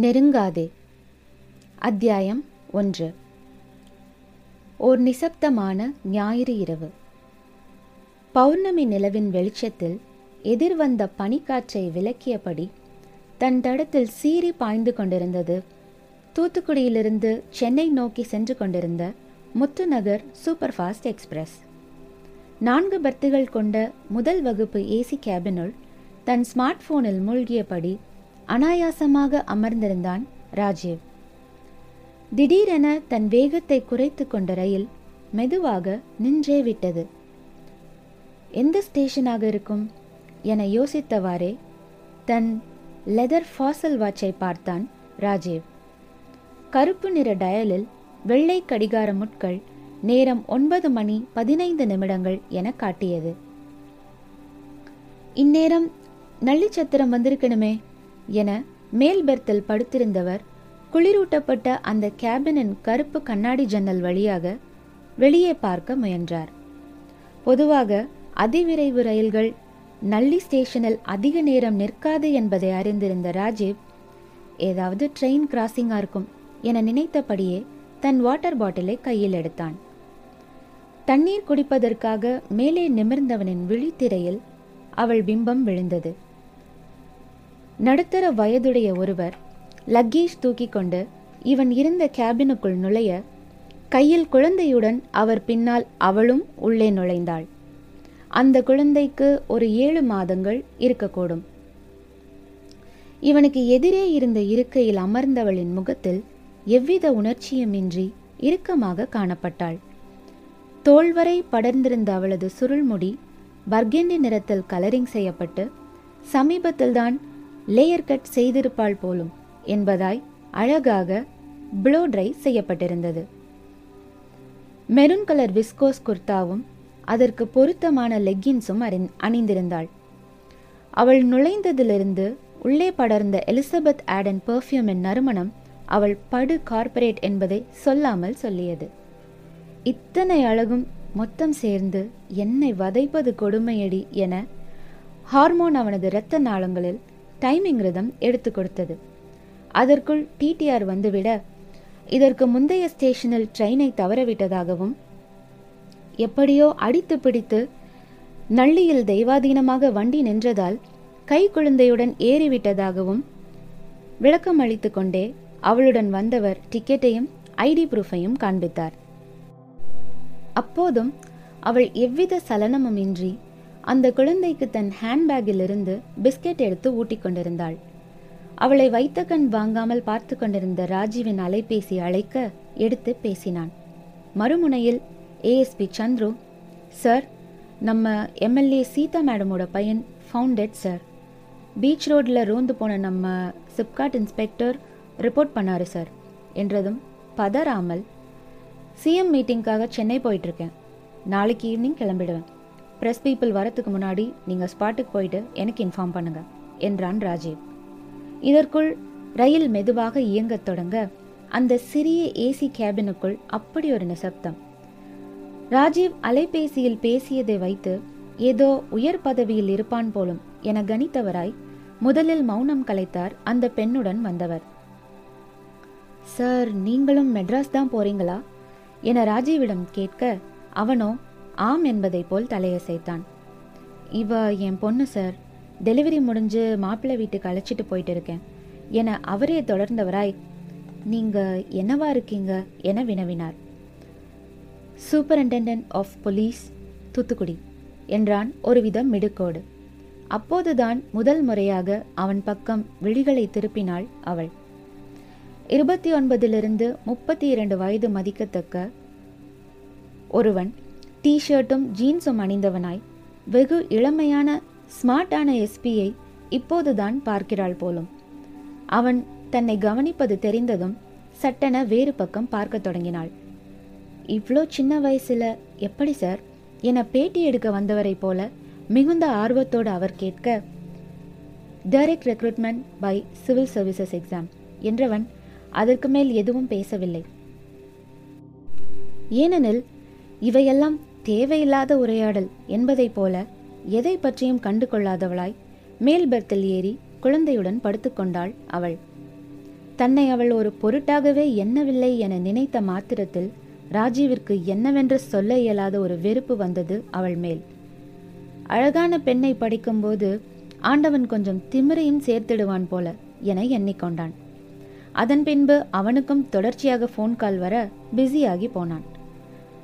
நெருங்காதே. அத்தியாயம் ஒன்று. ஓர் நிசப்தமான ஞாயிறு இரவு. பௌர்ணமி நிலவின் வெளிச்சத்தில் எதிர்வந்த பனிக்காற்றை விலக்கியபடி தன் தடத்தில் சீறி பாய்ந்து கொண்டிருந்தது. தூத்துக்குடியிலிருந்து சென்னை நோக்கி சென்று கொண்டிருந்த முத்துநகர் சூப்பர் ஃபாஸ்ட் எக்ஸ்பிரஸ். நான்கு பர்த்துகள் கொண்ட முதல் வகுப்பு ஏசி கேபினுள் தன் ஸ்மார்ட் போனில் மூழ்கியபடி அனாயாசமாக அமர்ந்திருந்தான் ராஜீவ். திடீரென தன் வேகத்தை குறைத்து கொண்ட ரயில் மெதுவாக நின்றே விட்டது. எந்த ஸ்டேஷனாக இருக்கும்? என யோசித்தவாறே தன் லெதர் ஃபாசல் வாட்சை பார்த்தான் ராஜீவ். கருப்பு நிற டயலில் வெள்ளை கடிகார முட்கள் நேரம் ஒன்பது மணி பதினைந்து நிமிடங்கள் என காட்டியது. இந்நேரம் நள்ளிச்சத்திரம் வந்திருக்கணுமே. என மேல் பெர்த்தில் படுத்திருந்தவர் குளிரூட்டப்பட்ட அந்த கேபினின் கருப்பு கண்ணாடி ஜன்னல் வழியாக வெளியே பார்க்க முயன்றார். பொதுவாக அதிவிரைவு ரயில்கள் நள்ளி ஸ்டேஷனில் அதிக நேரம் நிற்காது என்பதை அறிந்திருந்த ராஜீவ் ஏதாவது ட்ரெயின் கிராசிங்கா இருக்கும் என நினைத்தபடியே தன் வாட்டர் பாட்டிலை கையில் எடுத்தான். தண்ணீர் குடிப்பதற்காக மேலே நிமிர்ந்தவனின் விழித்திரையில் அவள் பிம்பம் விழுந்தது. நடுத்தர வயதுடைய ஒருவர் லக்கேஜ் தூக்கி கொண்டு இவன் இருந்த கேபினுக்குள் நுழைய கையில் குழந்தையுடன் அவர் பின்னால் அவளும் உள்ளே நுழைந்தாள். அந்த குழந்தைக்கு ஒரு ஏழு மாதங்கள் இருக்கக்கூடும். இவனுக்கு எதிரே இருந்த இருக்கையில் அமர்ந்தவளின் முகத்தில் எவ்வித உணர்ச்சியுமின்றி இறுக்கமாக காணப்பட்டாள். தோல்வரை படர்ந்திருந்த அவளது சுருள்முடி பர்கெண்டி நிறத்தில் கலரிங் செய்யப்பட்டு சமீபத்தில்தான் லேயர் கட் செய்திருப்பாள் போலும் என்பதாய் அழகாக ப்ளோ ட்ரை செய்யப்பட்டிருந்தது. மெரூன் கலர் விஸ்கோஸ் குர்தாவும் அதற்கு பொருத்தமான லெக்கின்ஸும் அறிந் அணிந்திருந்தாள். அவள் நுழைந்ததிலிருந்து உள்ளே படர்ந்த எலிசபெத் ஆடன் பெர்ஃப்யூமின் நறுமணம் அவள் படு கார்ப்பரேட் என்பதை சொல்லாமல் சொல்லியது. இத்தனை அழகும் மொத்தம் சேர்ந்து என்னை வதைப்பது கொடுமையடி என ஹார்மோன் அவனது இரத்த நாளங்களில் டைமிங் ரிதம் எடுத்து கொடுத்தது. அதற்குள் டிடிஆர் வந்துவிட இதற்கு முந்தைய ஸ்டேஷனில் ட்ரெயினை தவறவிட்டதாகவும் எப்படியோ அடித்து பிடித்து நள்ளியில் தெய்வாதீனமாக வண்டி நின்றதால் கை குழந்தையுடன் ஏறிவிட்டதாகவும் விளக்கம் அளித்து கொண்டே அவளுடன் வந்தவர் டிக்கெட்டையும் ஐடி ப்ரூஃபையும் காண்பித்தார். அப்போதும் அவள் எவ்வித சலனமுமின்றி அந்த குழந்தைக்கு தன் ஹேண்ட்பேக்கிலிருந்து பிஸ்கெட் எடுத்து ஊட்டி கொண்டிருந்தாள் அவளை வைத்த கண் வாங்காமல் பார்த்து கொண்டிருந்த ராஜீவின் அலைபேசி அழைக்க எடுத்து பேசினான். மறுமுனையில் ஏஎஸ்பி சந்துரு சார் நம்ம எம்எல்ஏ சீதா மேடமோட பையன் ஃபவுண்டட் சார் பீச் ரோட்டில் ரோந்து போன நம்ம சிப்காட் இன்ஸ்பெக்டர் ரிப்போர்ட் பண்ணாரு சார் என்றதும் பதறாமல் சிஎம் மீட்டிங்காக சென்னை போயிட்டுருக்கேன் நாளைக்கு ஈவினிங் கிளம்பிடுவேன். ப்ரெஸ் பீப்புள் வரத்துக்கு முன்னாடி நீங்கள் ஸ்பாட்டுக்கு போயிட்டு எனக்கு இன்ஃபார்ம் பண்ணுங்க என்றான் ராஜீவ். இதற்குள் ரயில் மெதுவாக இயங்கத் தொடங்க அந்த சிறிய ஏசி கேபினுக்குள் அப்படி ஒரு நிசப்தம். ராஜீவ் அலைபேசியில் பேசியதை வைத்து ஏதோ உயர் பதவியில் இருப்பான் போலும் என கணித்தவராய் முதலில் மௌனம் கலைத்தார் அந்த பெண்ணுடன் வந்தவர். சார் நீங்களும் மெட்ராஸ் தான் போறீங்களா? என ராஜீவிடம் கேட்க அவனோ ஆம் என்பதைப் போல் தலையசைத்தான். இவ என் பொண்ணு சார். டெலிவரி முடிஞ்சு மாப்பிள்ளை வீட்டுக்கு அழைச்சிட்டு போயிட்டு இருக்கேன். என அவரே தொடர்ந்தவராய் நீங்க என்னவா இருக்கீங்க? என வினவினார். சூப்பரிண்டென்டென்ட் ஆஃப் போலீஸ் தூத்துக்குடி என்றான் ஒருவித மிடுக்கோடு. அப்போதுதான் முதல் முறையாக அவன் பக்கம் விழிகளை திருப்பினாள் அவள். இருபத்தி ஒன்பதிலிருந்து முப்பத்தி இரண்டு வயது மதிக்கத்தக்க ஒருவன் டி ஷர்ட்டும் ஜீன்ஸும் அணிந்தவனாய். வெகு இளமையான ஸ்மார்ட்டான எஸ்பியை இப்போதுதான் பார்க்கிறாள் போலும். அவன் தன்னை கவனிப்பது தெரிந்ததும் சட்டென வேறு பக்கம் பார்க்க தொடங்கினாள். இவ்வளோ சின்ன வயசுல எப்படி சார்? என பேட்டி எடுக்க வந்தவரைப் போல மிகுந்த ஆர்வத்தோடு அவர் கேட்க direct recruitment by civil services exam என்றவன் அதற்கு மேல் எதுவும் பேசவில்லை. ஏனெனில் இவையெல்லாம் தேவையில்லாத உரையாடல் என்பதைப் போல எதை பற்றியும் கண்டு கொள்ளாதவளாய் மேல் பெர்த்தில் ஏறி குழந்தையுடன் படுத்துக்கொண்டாள் அவள். தன்னை அவள் ஒரு பொருட்டாகவே எண்ணவில்லை என நினைத்த மாத்திரத்தில் ராஜீவிற்கு என்னவென்று சொல்ல இயலாத ஒரு வெறுப்பு வந்தது அவள் மேல். அழகான பெண்ணை படிக்கும்போது ஆண்டவன் கொஞ்சம் திமிரையும் சேர்த்திடுவான் போல என எண்ணிக்கொண்டான். அதன் பின்பு அவனுக்கும் தொடர்ச்சியாக ஃபோன் கால் வர பிஸியாகி போனான்.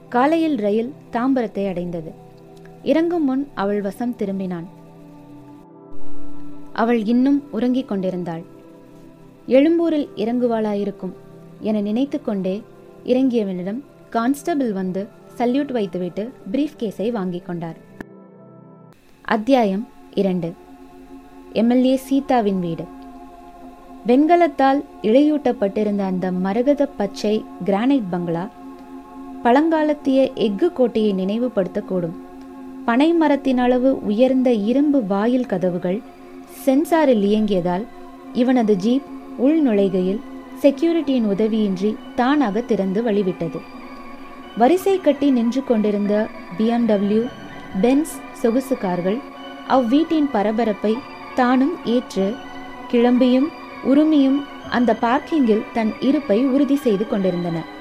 காலையில் ரயில் தாம்பரத்தை அடைந்தது. இறங்கும் முன் அவள் வசம் திரும்பினான். அவள் இன்னும் உறங்கிக் கொண்டிருந்தாள். எழும்பூரில் இறங்குவாளாயிருக்கும் என நினைத்து கொண்டே இறங்கியவனிடம் கான்ஸ்டபிள் வந்து சல்யூட் வைத்துவிட்டு பிரீஃப் கேஸை வாங்கிக் கொண்டார். அத்தியாயம் இரண்டு. எம்எல்ஏ சீதாவின் வீடு. வெண்கலத்தால் இழையூட்டப்பட்டிருந்த அந்த மரகத பச்சை கிரானைட் பங்களா பழங்காலத்திய எஃகு கோட்டையை நினைவுபடுத்தக்கூடும். பனை மரத்தின் அளவு உயர்ந்த இரும்பு வாயில் கதவுகள் சென்சாரில் இயங்கியதால் இவனது ஜீப் உள் நுழைகையில் செக்யூரிட்டியின் உதவியின்றி தானாக திறந்து வழிவிட்டது. வரிசை கட்டி நின்று கொண்டிருந்த பிஎம்டபிள்யூ பென்ஸ் சொகுசு கார்கள் அவ்வீட்டின் பரபரப்பை தானும் ஏற்று கிளம்பியும் உரிமையும் அந்த பார்க்கிங்கில் தன் இருப்பை உறுதி செய்து கொண்டிருந்தன.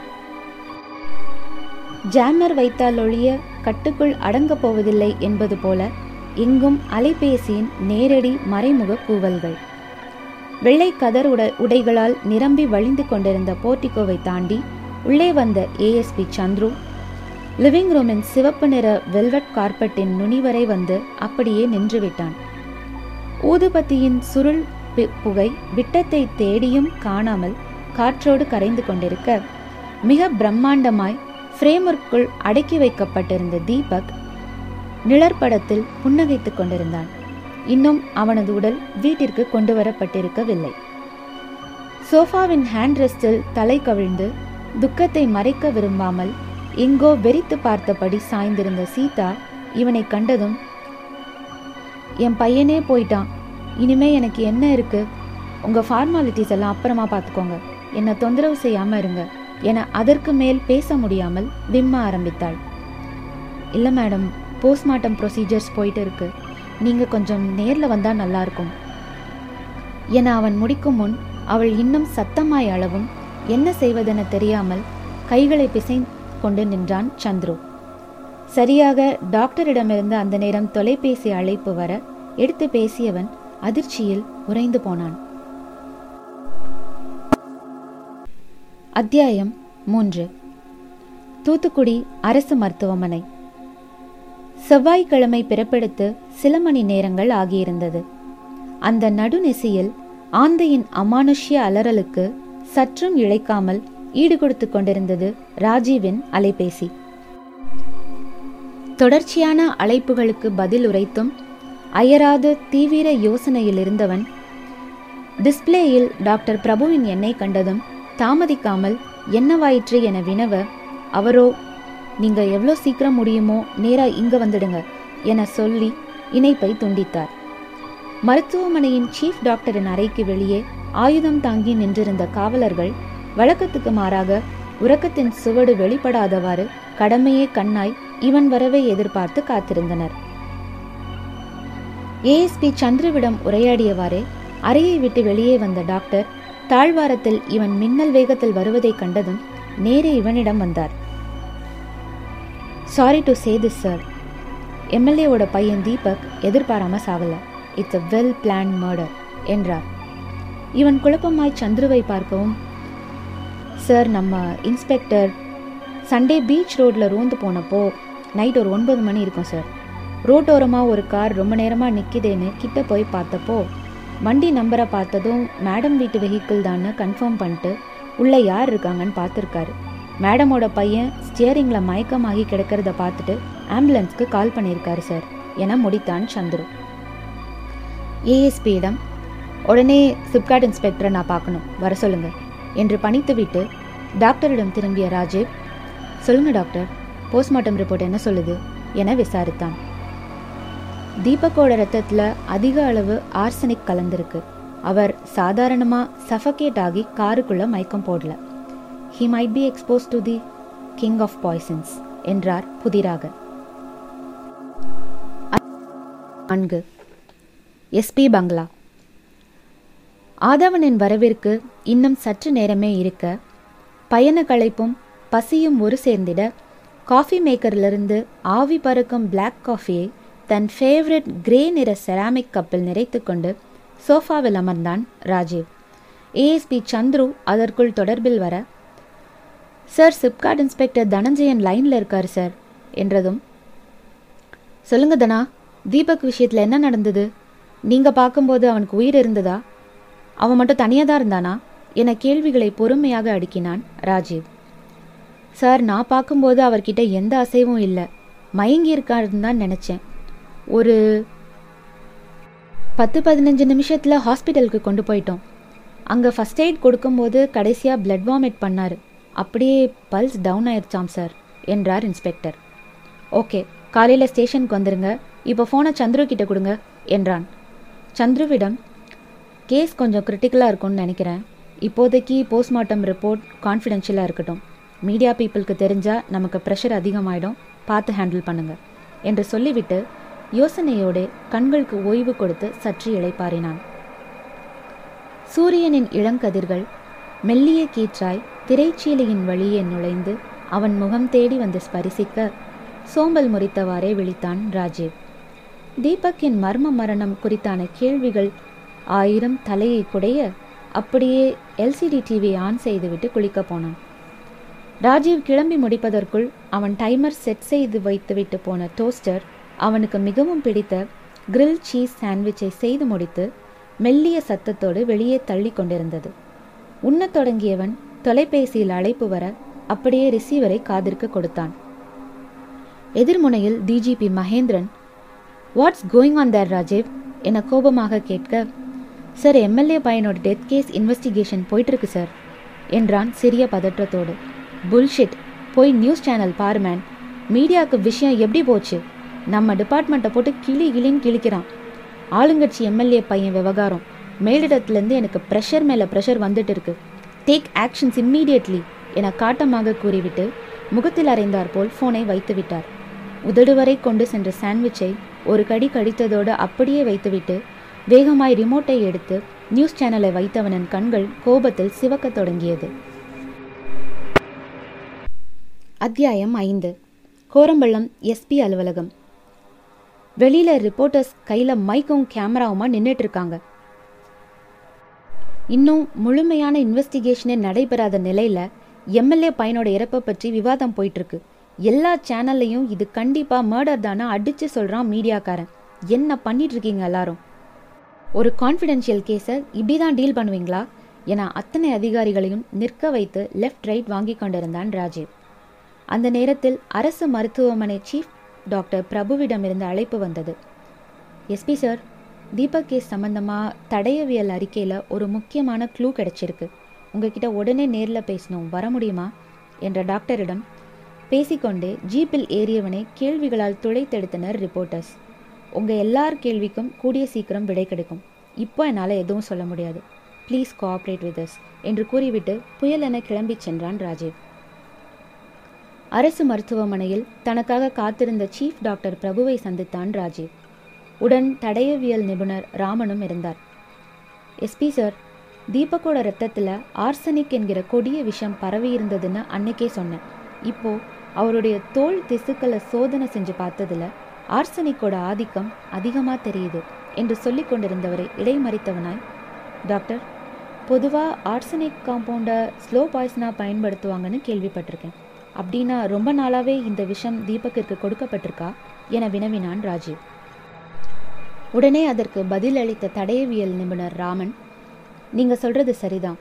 ஜாமர் வைத்தால் ஒழிய கட்டுக்குள் அடங்கப் போவதில்லை என்பது போல இங்கும் அலைபேசியின் நேரடி மறைமுக கூவல்கள். வெள்ளை கதர் உட உடைகளால் நிரம்பி வழிந்து கொண்டிருந்த போர்டிகோவை தாண்டி உள்ளே வந்த ஏஎஸ்பி சந்துரு லிவிங் ரூமின் சிவப்பு நிற வெல்வெட் கார்பெட்டின் நுனி வரை வந்து அப்படியே நின்றுவிட்டான் ஊதுபத்தியின் சுருள் புகை விட்டத்தை தேடியும் காணாமல் காற்றோடு கரைந்து கொண்டிருக்க மிக பிரம்மாண்டமாய் ஃப்ரேமிற்குள் அடக்கி வைக்கப்பட்டிருந்த தீபக் நிழற்படத்தில் புன்னகைத்துக் கொண்டிருந்தான். இன்னும் அவனது உடல் வீட்டிற்கு கொண்டு வரப்பட்டிருக்கவில்லை சோஃபாவின் ஹேண்ட் ரெஸ்டில் தலை கவிழ்ந்து துக்கத்தை மறைக்க விரும்பாமல் எங்கோ வெறித்து பார்த்தபடி சாய்ந்திருந்த சீதா இவனை கண்டதும் என் பையனே போயிட்டான். இனிமே எனக்கு என்ன இருக்கு? உங்க ஃபார்மாலிட்டிஸ் எல்லாம் அப்புறமா பார்த்துக்கோங்க. என்னை தொந்தரவு செய்யாம இருங்க. என அதற்கு மேல் பேச முடியாமல் விம்ம ஆரம்பித்தாள். இல்லை மேடம் போஸ்ட்மார்ட்டம் ப்ரொசீஜர்ஸ் போயிட்டு இருக்கு. நீங்கள் கொஞ்சம் நேரில் வந்தால் நல்லா இருக்கும் என அவன் முடிக்கும் முன் அவள் இன்னும் சத்தமாய் அளவும் என்ன செய்வதென தெரியாமல் கைகளை பிசை கொண்டு நின்றான் சந்துரு. சரியாக டாக்டரிடமிருந்து அந்த நேரம் தொலைபேசி அழைப்பு வர எடுத்து பேசியவன் அதிர்ச்சியில் உறைந்து போனான். அத்தியாயம் மூன்று. தூத்துக்குடி அரசு மருத்துவமனை. செவ்வாய்க்கிழமை பிறப்பெடுத்து சில மணி நேரங்கள் ஆகியிருந்தது. அந்த நடுநெசியில் ஆந்தையின் அமானுஷ்ய அலறலுக்கு சற்றும் இழைக்காமல் ஈடுகொடுத்து கொண்டிருந்தது ராஜீவின் அலைபேசி. தொடர்ச்சியான அழைப்புகளுக்கு பதில் உரைத்தும் அயராத தீவிர யோசனையில் இருந்தவன் டிஸ்ப்ளேயில் டாக்டர் பிரபுவின் எண்ணை கண்டதும் தாமதிக்காமல் என்னவாயிற்று என வினவ அவரோ நீங்க எவ்வளோ சீக்கிரம் முடியுமோ நேரா இங்க வந்துடுங்க என சொல்லி இணைப்பை துண்டித்தார். மருத்துவமனையின் சீஃப் டாக்டரின் அறைக்கு வெளியே ஆயுதம் தாங்கி நின்றிருந்த காவலர்கள் வழக்கத்துக்கு மாறாக உறக்கத்தின் சுவடு வெளிப்படாதவாறு கடமையே கண்ணாய் இவன் வரவை எதிர்பார்த்து காத்திருந்தனர். ஏஎஸ்பி சந்துருவிடம் உரையாடியவாறே அறையை விட்டு வெளியே வந்த டாக்டர் தாழ்வாரத்தில் இவன் மின்னல் வேகத்தில் வருவதைக் கண்டதும் நேரே இவனிடம் வந்தார். Sorry to say this sir எம்எல்ஏவோட பையன் தீபக் எதிர்பாராம சாகல. It's a well plan murder என்றார். இவன் குழப்பமாய் சந்துருவை பார்க்கவும் சார் நம்ம இன்ஸ்பெக்டர் சண்டே பீச் ரோட்டில் ரோந்து போனப்போ நைட் ஒரு ஒன்பது மணி இருக்கும் சார் ரோட்டோரமாக ஒரு கார் ரொம்ப நேரமாக நிற்கிதேன்னு கிட்ட போய் பார்த்தப்போ வண்டி நம்பரை பார்த்ததும் மேடம் வீட்டு வெஹிக்கிள் தான்னு கன்ஃபார்ம் பண்ணிட்டு உள்ளே யார் இருக்காங்கன்னு பார்த்துருக்காரு. மேடமோட பையன் ஸ்டியரிங்கில் மயக்கமாகி கிடக்கிறத பார்த்துட்டு ஆம்புலன்ஸ்க்கு கால் பண்ணியிருக்காரு சார் என முடித்தான் சந்துரு. ஏஎஸ்பியிடம் உடனே சிப்காட் இன்ஸ்பெக்டரை நான் பார்க்கணும். வர சொல்லுங்க. என்று பணித்துவிட்டு டாக்டரிடம் திரும்பிய ராஜீவ் சொல்லுங்க டாக்டர் போஸ்ட்மார்ட்டம் ரிப்போர்ட் என்ன சொல்லுது? என விசாரித்தான். தீபக்கோட ரத்தத்தில் அதிக அளவு ஆர்சனிக் கலந்திருக்கு. அவர் சாதாரணமாக சஃபகேட் ஆகி காருக்குள்ளே மயக்கம் போடல. He might be expose to the king of poisons என்றார் புதிராக. நான்கு. எஸ்பி பங்களா ஆதவனின் வரவிற்கு இன்னும் சற்று நேரமே இருக்க பயண களைப்பும் பசியும் ஒரு சேர்ந்திட காஃபி மேக்கரிலிருந்து ஆவி பறக்கும் பிளாக் காஃபியை தன் ஃபேவரட் கிரே நிற செராமிக் கப்பில் நிறைத்து கொண்டு சோஃபாவில் அமர்ந்தான் ராஜீவ். ஏஎஸ்பி சந்துரு அதற்குள் தொடர்பில் வர சார் சிப்காட் இன்ஸ்பெக்டர் தனஞ்சயன் லைனில் இருக்கார் சார் என்றதும் சொல்லுங்க தனா தீபக் விஷயத்தில் என்ன நடந்தது? நீங்கள் பார்க்கும்போது அவனுக்கு உயிர் இருந்ததா? அவன் மட்டும் தனியாக தான் இருந்தானா? என கேள்விகளை பொறுமையாக அடுக்கினான் ராஜீவ். சார் நான் பார்க்கும்போது அவர்கிட்ட எந்த அசைவும் இல்லை. மயங்கி இருக்காருன்னு தான் நினச்சேன். ஒரு பத்து பதினஞ்சு நிமிஷத்தில் ஹாஸ்பிட்டலுக்கு கொண்டு போயிட்டோம். அங்கே ஃபஸ்ட் எய்ட் கொடுக்கும்போது கடைசியாக பிளட் வாமிட் பண்ணார். அப்படியே பல்ஸ் டவுன் ஆயிடுச்சாம் சார் என்றார் இன்ஸ்பெக்டர் ஓகே காலையில் ஸ்டேஷனுக்கு வந்துருங்க. இப்போ ஃபோனை சந்துரு கிட்ட கொடுங்க என்றான். சந்துருவிடம் கேஸ் கொஞ்சம் கிரிட்டிக்கலாக இருக்கும்னு நினைக்கிறேன். இப்போதைக்கு போஸ்ட்மார்ட்டம் ரிப்போர்ட் கான்ஃபிடென்ஷியலாக இருக்கட்டும். மீடியா பீப்புளுக்கு தெரிஞ்சால் நமக்கு ப்ரெஷர் அதிகமாயிடும். பார்த்து ஹேண்டில் பண்ணுங்கள் என்று சொல்லிவிட்டு யோசனையோடு கண்களுக்கு ஓய்வு கொடுத்து சற்று இளைப்பாறினான். சூரியனின் இளங்கதிர்கள் மெல்லிய கீற்றாய் திரைச்சீலையின் வழியே நுழைந்து அவன் முகம் தேடி வந்து ஸ்பரிசிக்க சோம்பல் முறித்தவாறே விழித்தான் ராஜீவ். தீபக்கின் மர்ம மரணம் குறித்தான கேள்விகள் ஆயிரம் தலையை குடைய அப்படியே எல்சிடி டிவி ஆன் செய்துவிட்டு குளிக்க போனான். ராஜீவ் கிளம்பி முடிப்பதற்குள் அவன் டைமர் செட் செய்து வைத்துவிட்டு போன டோஸ்டர் அவனுக்கு மிகவும் பிடித்த கிரில் சீஸ் சாண்ட்விச்சை செய்து முடித்து மெல்லிய சத்தத்தோடு வெளியே தள்ளி கொண்டிருந்தது. உண்ணத் தொடங்கியவன் தொலைபேசியில் அழைப்பு வர அப்படியே ரிசீவரை காதிற்க கொடுத்தான். எதிர்முனையில் DGP Mahendran what's going on there Rajeev என கோபமாக கேட்க சார் எம்எல்ஏ பையனோட டெத் கேஸ் இன்வெஸ்டிகேஷன் போயிட்டுருக்கு சார் என்றான் சிறிய பதற்றத்தோடு. புல்ஷிட் போய் நியூஸ் சேனல் பாருமேன் மீடியாவுக்கு விஷயம் எப்படி போச்சு? நம்ம டிபார்ட்மெண்ட்டை போட்டு கிளி கிளின்னு கிழிக்கிறான். ஆளுங்கட்சி எம்எல்ஏ பையன் விவகாரம். மேலிடத்துலேருந்து எனக்கு ப்ரெஷர் மேலே ப்ரெஷர் வந்துட்டு இருக்கு. டேக் ஆக்ஷன்ஸ் இம்மீடியட்லி என காட்டமாக கூறிவிட்டு முகத்தில் அறைந்தார் போல் ஃபோனை வைத்து விட்டார். உதடு வரை கொண்டு சென்ற சாண்ட்விச்சை ஒரு கடி கடித்ததோடு அப்படியே வைத்துவிட்டு வேகமாய் ரிமோட்டை எடுத்து நியூஸ் சேனலை வைத்தவனின் கண்கள் கோபத்தில் சிவக்கத் தொடங்கியது. அத்தியாயம் ஐந்து. கோரம்பள்ளம் எஸ்பி அலுவலகம். வெளியில ரிப்போர்ட்டர்ஸ் கையில மைக்கும் கேமராவுமா நின்றுட்டு இருக்காங்க இன்னும் முழுமையான இன்வெஸ்டிகேஷனே நடைபெறாத நிலையில எம்எல்ஏ பையனோட இறப்பை பற்றி விவாதம் போயிட்டு இருக்கு எல்லா சேனல்லையும் இது கண்டிப்பா மர்டர் தானே அடிச்சு சொல்றான் மீடியாக்காரன். என்ன பண்ணிட்டு இருக்கீங்க எல்லாரும்? ஒரு கான்ஃபிடென்ஷியல் கேஸை இப்படி தான் டீல் பண்ணுவீங்களா? என அத்தனை அதிகாரிகளையும் நிற்க வைத்து லெஃப்ட் ரைட் வாங்கி கொண்டிருந்தான் ராஜீவ். அந்த நேரத்தில் அரசு மருத்துவமனை சீஃப் டாக்டர் பிரபுவிடமிருந்து அழைப்பு வந்தது. எஸ்பி சார் தீபக் கேஸ் சம்பந்தமாக தடயவியல் அறிக்கையில் ஒரு முக்கியமான க்ளூ கிடைச்சிருக்கு. உங்ககிட்ட உடனே நேரில் பேசணும் வர முடியுமா? என்ற டாக்டரிடம் பேசிக்கொண்டே ஜீப்பில் ஏறியவனை கேள்விகளால் துளைத்தெடுத்தனர் ரிப்போர்ட்டர்ஸ். உங்கள் எல்லார் கேள்விக்கும் கூடிய சீக்கிரம் விடை கிடைக்கும். இப்போ என்னால் எதுவும் சொல்ல முடியாது. ப்ளீஸ் கோஆப்ரேட் வித் அஸ் என்று கூறிவிட்டு புயல் என கிளம்பிச் சென்றான் ராஜீவ். அரசு மருத்துவமனையில் தனக்காக காத்திருந்த சீஃப் டாக்டர் பிரபுவை சந்தித்தான் ராஜீவ். உடன் தடயவியல் நிபுணர் ராமனும் இருந்தார். எஸ்பி சார் தீபக்கோட ரத்தத்தில் ஆர்சனிக் என்கிற கொடிய விஷம் பரவி இருந்ததுன்னு அன்னைக்கே சொன்னேன். இப்போ அவருடைய தோல் திசுக்களை சோதனை செஞ்சு பார்த்ததுல ஆர்சனிக்கோட ஆதிக்கம் அதிகமாக தெரியுது என்று சொல்லி கொண்டிருந்தவரை இடைமறித்தவனாய் டாக்டர் பொதுவாக ஆர்சனிக் காம்பவுண்டை ஸ்லோ பாய்சனாக பயன்படுத்துவாங்கன்னு கேள்விப்பட்டிருக்கேன். அப்படின்னா ரொம்ப நாளாவே இந்த விஷம் தீபக்கிற்கு கொடுக்கப்பட்டிருக்கா? என வினவினான் ராஜீவ். உடனே அதற்கு பதில் அளித்த தடயவியல் நிபுணர் ராமன் நீங்க சொல்றது சரிதான்.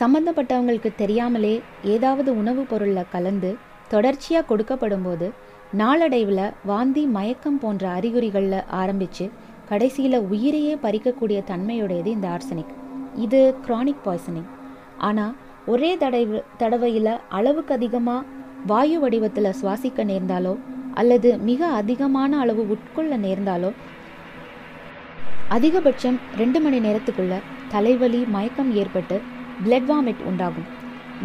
சம்பந்தப்பட்டவங்களுக்கு தெரியாமலே ஏதாவது உணவுப் பொருளில் கலந்து தொடர்ச்சியாக கொடுக்கப்படும் போது நாளடைவில் வாந்தி மயக்கம் போன்ற அறிகுறிகளில் ஆரம்பித்து கடைசியில் உயிரையே பறிக்கக்கூடிய தன்மையுடையது இந்த ஆர்சனிக். இது கிரானிக் பாய்சனிங் ஆனால் ஒரே தடவை தடவையில் அளவுக்கு அதிகமாக வாயு வடிவத்தில் சுவாசிக்க நேர்ந்தாலோ அல்லது மிக அதிகமான அளவு உட்கொள்ள நேர்ந்தாலோ அதிகபட்சம் ரெண்டு மணி நேரத்துக்குள்ள தலைவலி மயக்கம் ஏற்பட்டு பிளட் வாமிட் உண்டாகும்.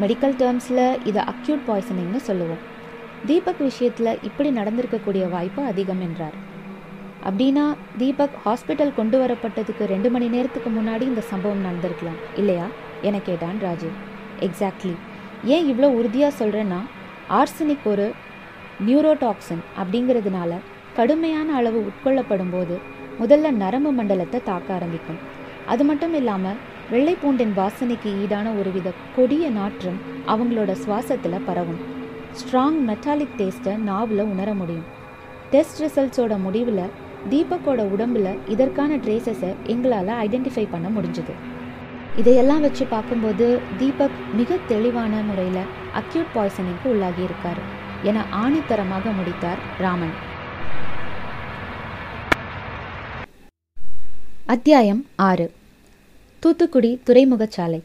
மெடிக்கல் டேர்ம்ஸில் இதை அக்யூட் பாய்சனிங்னு சொல்லுவோம். தீபக் விஷயத்தில் இப்படி நடந்திருக்கக்கூடிய வாய்ப்பு அதிகம் என்றார். அப்படின்னா தீபக் ஹாஸ்பிட்டல் கொண்டு வரப்பட்டதுக்கு ரெண்டு மணி நேரத்துக்கு முன்னாடி இந்த சம்பவம் நடந்திருக்கலாம் இல்லையா? என கேட்டான் ராஜீவ். எக்ஸாக்ட்லி ஏன் இவ்வளோ உறுதியாக சொல்கிறேன்னா ஆர்சனிக் ஒரு நியூரோடாக்சின் அப்படிங்கிறதுனால கடுமையான அளவு உட்கொள்ளப்படும் போது முதல்ல நரம்பு மண்டலத்தை தாக்க ஆரம்பிக்கும். அது மட்டும் இல்லாமல் வெள்ளை பூண்டின் வாசனைக்கு ஈடான ஒருவித கொடிய நாற்றம் அவங்களோட சுவாசத்தில் பரவும். ஸ்ட்ராங் மெட்டாலிக் டேஸ்ட்டை நாவில் உணர முடியும். டெஸ்ட் ரிசல்ட்ஸோட முடிவில் தீபக்கோட உடம்புல இதற்கான ட்ரேசஸை எங்களால் ஐடென்டிஃபை பண்ண முடிஞ்சுது. இதையெல்லாம் வச்சு பார்க்கும்போது தீபக் மிக தெளிவான முறையில் அக்யூட் பாய்சனிங்க்கு உள்ளாகி இருக்கார் என ஆணித்தரமாக முடித்தார் ராமன். அத்தியாயம் ஆறு. தூத்துக்குடி துறைமுகச்சாலை.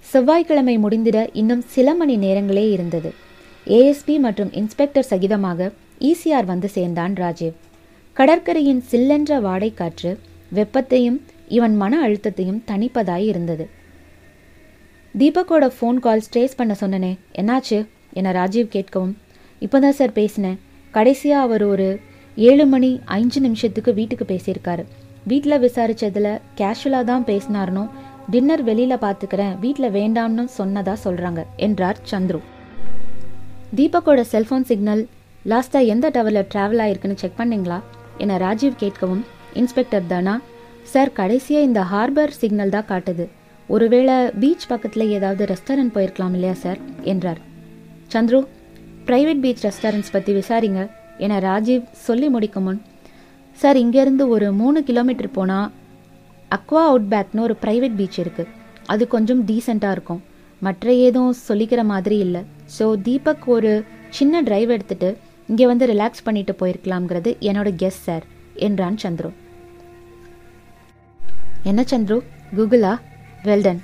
செவ்வாய்க்கிழமை முடிந்திட இன்னும் சில மணி நேரங்களே இருந்தது. ஏஎஸ்பி மற்றும் இன்ஸ்பெக்டர் சகிதமாக ஈசிஆர் வந்து சேர்ந்தான் ராஜீவ். கடற்கரையின் சில்லென்ற வாடை காற்று வெப்பத்தையும் இவன் மன அழுத்தத்தையும் தணிப்பதாய் இருந்தது. தீபக்கோட ஃபோன் கால் ட்ரேஸ் பண்ண சொன்னனே என்னாச்சு? என ராஜீவ் கேட்கவும் இப்போதான் சார் பேசினேன். கடைசியாக அவர் ஒரு ஏழு மணி அஞ்சு நிமிஷத்துக்கு வீட்டுக்கு பேசியிருக்காரு. வீட்டில் விசாரித்ததில் கேஷுவலாக தான் பேசினார்னும் டின்னர் வெளியில் பார்த்துக்கிறேன் வீட்டில் வேண்டாம்னு சொன்னதா சொல்கிறாங்க என்றார் சந்துரு. தீபக்கோட செல்ஃபோன் சிக்னல் லாஸ்ட்டாக எந்த டவரில் ட்ராவல் ஆயிருக்குன்னு செக் பண்ணீங்களா? என ராஜீவ் கேட்கவும் இன்ஸ்பெக்டர் தானா? சார் கடைசியாக இந்த ஹார்பர் சிக்னல் தான் காட்டுது. ஒருவேளை பீச் பக்கத்தில் ஏதாவது ரெஸ்டாரண்ட் போயிருக்கலாம் இல்லையா சார்? என்றார். சந்துரு பிரைவேட் பீச் ரெஸ்டாரண்ட்ஸ் பற்றி விசாரிங்க என ராஜீவ் சொல்லி முடிக்கும் முன். சார் இங்கேருந்து ஒரு மூணு கிலோமீட்டர் போனால் அக்வா அவுட் பேக்னு ஒரு ப்ரைவேட் பீச் இருக்குது அது கொஞ்சம் டீசெண்டாக இருக்கும். மற்ற ஏதும் சொல்லிக்கிற மாதிரி இல்லை. ஸோ தீபக் ஒரு சின்ன டிரைவ் எடுத்துட்டு இங்கே வந்து ரிலாக்ஸ் பண்ணிட்டு போயிருக்கலாம்ங்கிறது என்னோட கெஸ் சார் என்றான் சந்திரன் என்ன சந்துரு? கூகுளா? வெல்டன்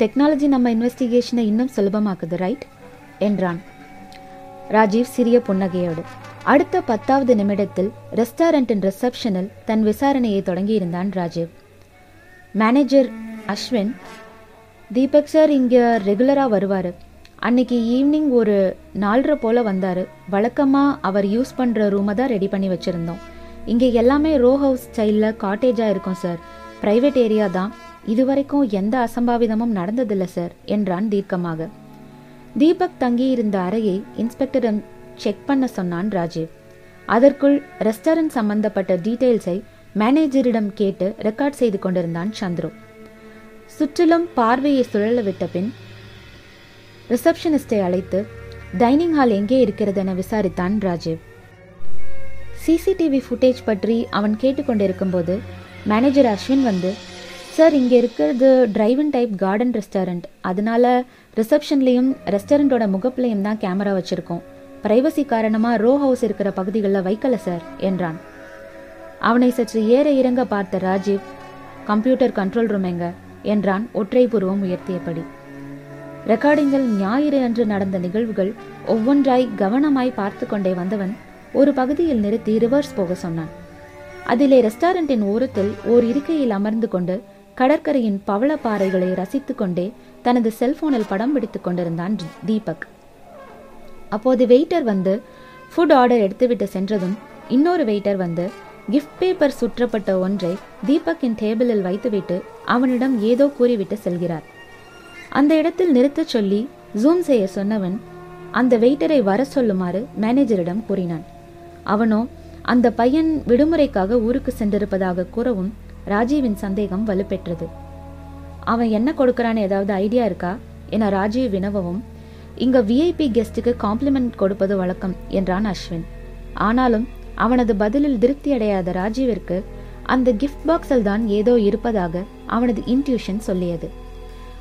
டெக்னாலஜி நம்ம இன்வெஸ்டிகேஷனை இன்னும் சுலபமாக்குது ரைட் என்றான். ராஜீவ் சிறிய புன்னகையோடு. அடுத்த பத்தாவது நிமிடத்தில் ரெஸ்டாரண்ட்டின் ரிசப்ஷனில் தன் விசாரணையை தொடங்கியிருந்தான் ராஜீவ். மேனேஜர் அஸ்வின் தீபக் சார் இங்கே ரெகுலராக வருவார். அன்னைக்கு ஈவினிங் ஒரு நாலரை போல் வந்தார். வழக்கமாக அவர் யூஸ் பண்ணுற ரூமை தான் ரெடி பண்ணி வச்சுருந்தோம். இங்கே எல்லாமே ரோ ஹவுஸ் ஸ்டைலில் காட்டேஜாக இருக்கும் சார் ப்ரைவேட் ஏரியா தான். இதுவரைக்கும் எந்த அசம்பாவிதமும் நடந்ததில்லை சார் என்றான் தீர்க்கமாக. தீபக் தங்கியிருந்த அறையை இன்ஸ்பெக்டரிடம் செக் பண்ண சொன்னான் ராஜீவ். அதற்குள் ரெஸ்டாரண்ட் சம்பந்தப்பட்ட டீட்டெயில்ஸை மேனேஜரிடம் கேட்டு ரெக்கார்ட் செய்து கொண்டிருந்தான் சந்துரு. சுற்றிலும் பார்வையை சுழல விட்ட பின் ரிசப்ஷனிஸ்டை அழைத்து டைனிங் ஹால் எங்கே இருக்கிறது என விசாரித்தான் ராஜீவ். சிசிடிவி ஃபுட்டேஜ் பற்றி அவன் கேட்டுக்கொண்டிருக்கும்போது மேனேஜர் அஸ்வின் வந்து சார் இங்கே இருக்கிறது டிரைவன் டைப் கார்டன் ரெஸ்டாரண்ட் அதனால ரிசப்ஷன்லேயும் ரெஸ்டாரண்ட்டோட முகப்புலையும் தான் கேமரா வச்சுருக்கோம். பிரைவசி காரணமாக ரோ ஹவுஸ் இருக்கிற பகுதிகளில் வைக்கல சார் என்றான். அவனை சற்று ஏற இறங்க பார்த்த ராஜீவ் கம்ப்யூட்டர் கண்ட்ரோல் ரூம் எங்க? என்றான் ஒற்றை பூர்வம் உயர்த்தியபடி. ரெக்கார்டிங்கில் ஞாயிறு அன்று நடந்த நிகழ்வுகள் ஒவ்வொன்றாய் கவனமாய் பார்த்து கொண்டே வந்தவன் ஒரு பகுதியில் நிறுத்தி ரிவர்ஸ் போக சொன்னான். அதிலே ரெஸ்டாரண்டின் ஓரத்தில் ஓர் இருக்கையில் அமர்ந்து கொண்டு கடற்கரையின் பவளப்பாறைகளை ரசித்து கொண்டே தனது செல்போனில் படம் பிடித்துக் கொண்டிருந்தான் தீபக். அப்போது வெயிட்டர் வந்து ஃபுட் ஆர்டர் எடுத்துவிட்டு சென்றதும் இன்னொரு வெயிட்டர் வந்து கிஃப்ட் பேப்பர் சுற்றப்பட்ட ஒன்றை தீபக்கின் டேபிளில் வைத்துவிட்டு அவனிடம் ஏதோ கூறிவிட்டு செல்கிறார். அந்த இடத்தில் நிறுத்தச் சொல்லி ஜூம் செய்ய சொன்னவன் அந்த வெயிட்டரை வர சொல்லுமாறு மேனேஜரிடம் கூறினான். அவனோ அந்த பையன் விடுமுறைக்காக ஊருக்கு சென்றிருப்பதாக கூறவும் ராஜீவின் சந்தேகம் வலுப்பெற்றது. அவன் என்ன கொடுக்கறான்னு ஏதாவது ஐடியா இருக்கா? என ராஜீவ் வினவவும் இங்க விஐபி கெஸ்ட்டுக்கு காம்ப்ளிமெண்ட் கொடுப்பது வழக்கம் என்றான் அஸ்வின். ஆனாலும் அவனது பதிலில் திருப்தி அடையாத ராஜீவிற்கு அந்த கிஃப்ட் பாக்ஸில் தான் ஏதோ இருப்பதாக அவனது இன்ட்யூஷன் சொல்லியது.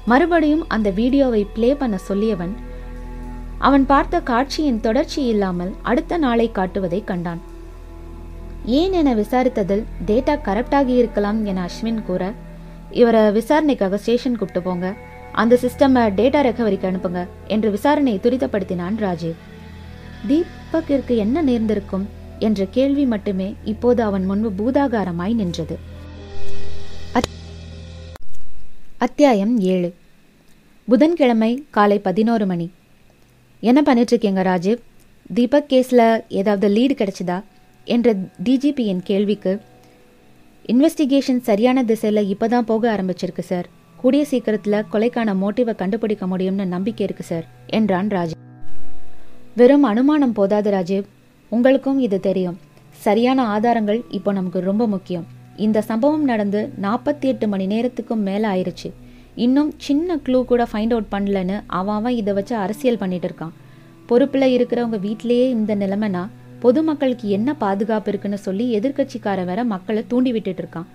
மறுபடியும் அந்த வீடியோவை ப்ளே பண்ண சொல்லியவன் அவன் பார்த்த காட்சியின் தொடர்ச்சி இல்லாமல் அடுத்த நாளை காட்டுவதை கண்டான். ஏன் என விசாரித்ததில் டேட்டா கரெக்டாக இருக்கலாம் என அஸ்வின் கூற இவரை விசாரணைக்காக ஸ்டேஷன் கூப்பிட்டு போங்க. அந்த சிஸ்டமை டேட்டா ரெக்கவரிக்கு அனுப்புங்க என்று விசாரணையை துரிதப்படுத்தினான் ராஜீவ். தீபக்கிற்கு என்ன நேர்ந்திருக்கும்? என்ற கேள்வி மட்டுமே இப்போது அவன் முன்பு பூதாகாரமாய் நின்றது. அத்தியாயம் ஏழு. புதன்கிழமை காலை பதினோரு மணி. என்ன பண்ணிட்டு இருக்கீங்க ராஜீவ்? தீபக் கேஸில் ஏதாவது லீடு கிடைச்சதா? என்ற டிஜிபியின் கேள்விக்கு இன்வெஸ்டிகேஷன் சரியான திசையில் இப்போ தான் போக ஆரம்பிச்சிருக்கு சார் கூடிய சீக்கிரத்தில் கொலைக்கான மோட்டிவை கண்டுபிடிக்க முடியும்னு நம்பிக்கை இருக்கு சார் என்றான் ராஜீவ். வெறும் அனுமானம் போதாது ராஜீவ். உங்களுக்கும் இது தெரியும். சரியான ஆதாரங்கள் இப்போ நமக்கு ரொம்ப முக்கியம். இந்த சம்பவம் நடந்து நாற்பத்தி எட்டு மணி நேரத்துக்கும் மேலே ஆயிருச்சு. இன்னும் சின்ன க்ளூ கூட ஃபைண்ட் அவுட் பண்ணலன்னு அவன் அவன் இதை வச்சு அரசியல் பண்ணிட்டு இருக்கான். பொறுப்பில் இருக்கிறவங்க வீட்டிலேயே இந்த நிலைமைனா பொதுமக்களுக்கு என்ன பாதுகாப்பு இருக்குன்னு சொல்லி எதிர்க்கட்சிக்காரன் வேற மக்களை தூண்டி விட்டுட்டு இருக்கான்.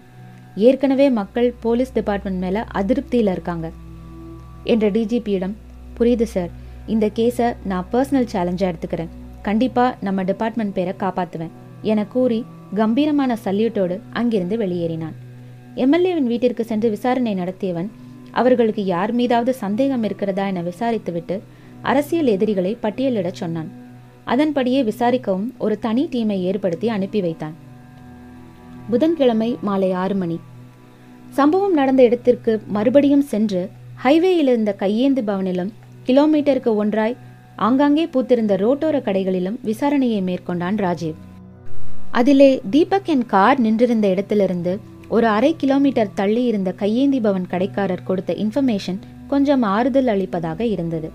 ஏற்கனவே மக்கள் போலீஸ் டிபார்ட்மெண்ட் மேல அதிருப்தியில இருக்காங்க. என்ற டிஜிபியிடம் புரியுது சார் இந்த கேஸை நான் பர்சனல் சேலஞ்சாக எடுத்துக்கிறேன். கண்டிப்பாக நம்ம டிபார்ட்மெண்ட் பேரை காப்பாற்றுவேன் என கூறி கம்பீரமான சல்யூட்டோடு அங்கிருந்து வெளியேறினான். எம்எல்ஏவின் வீட்டிற்கு சென்று விசாரணை நடத்தியவன் அவர்களுக்கு யார் மீதாவது சந்தேகம் இருக்கிறதா என விசாரித்துவிட்டு அரசியல் எதிரிகளை பட்டியலிடச் சொன்னான். அதன்படியே விசாரிக்கவும் ஒரு தனி டீமை ஏற்படுத்தி அனுப்பி வைத்தான். புதன்கிழமை மாலை ஆறு மணி. சம்பவம் நடந்த இடத்திற்கு மறுபடியும் சென்று ஹைவேயில் இருந்த கையேந்து பவனிலும் கிலோமீட்டருக்கு ஒன்றாய் ஆங்காங்கே பூத்திருந்த ரோட்டோர கடைகளிலும் விசாரணையை மேற்கொண்டான் ராஜீவ். அதிலே தீபக் என் கார் நின்றிருந்த இடத்திலிருந்து ஒரு அரை கிலோமீட்டர் தள்ளி இருந்த கையேந்தி பவன் கடைக்காரர் கொடுத்த இன்ஃபர்மேஷன் கொஞ்சம் ஆறுதல் அளிப்பதாக இருந்தது.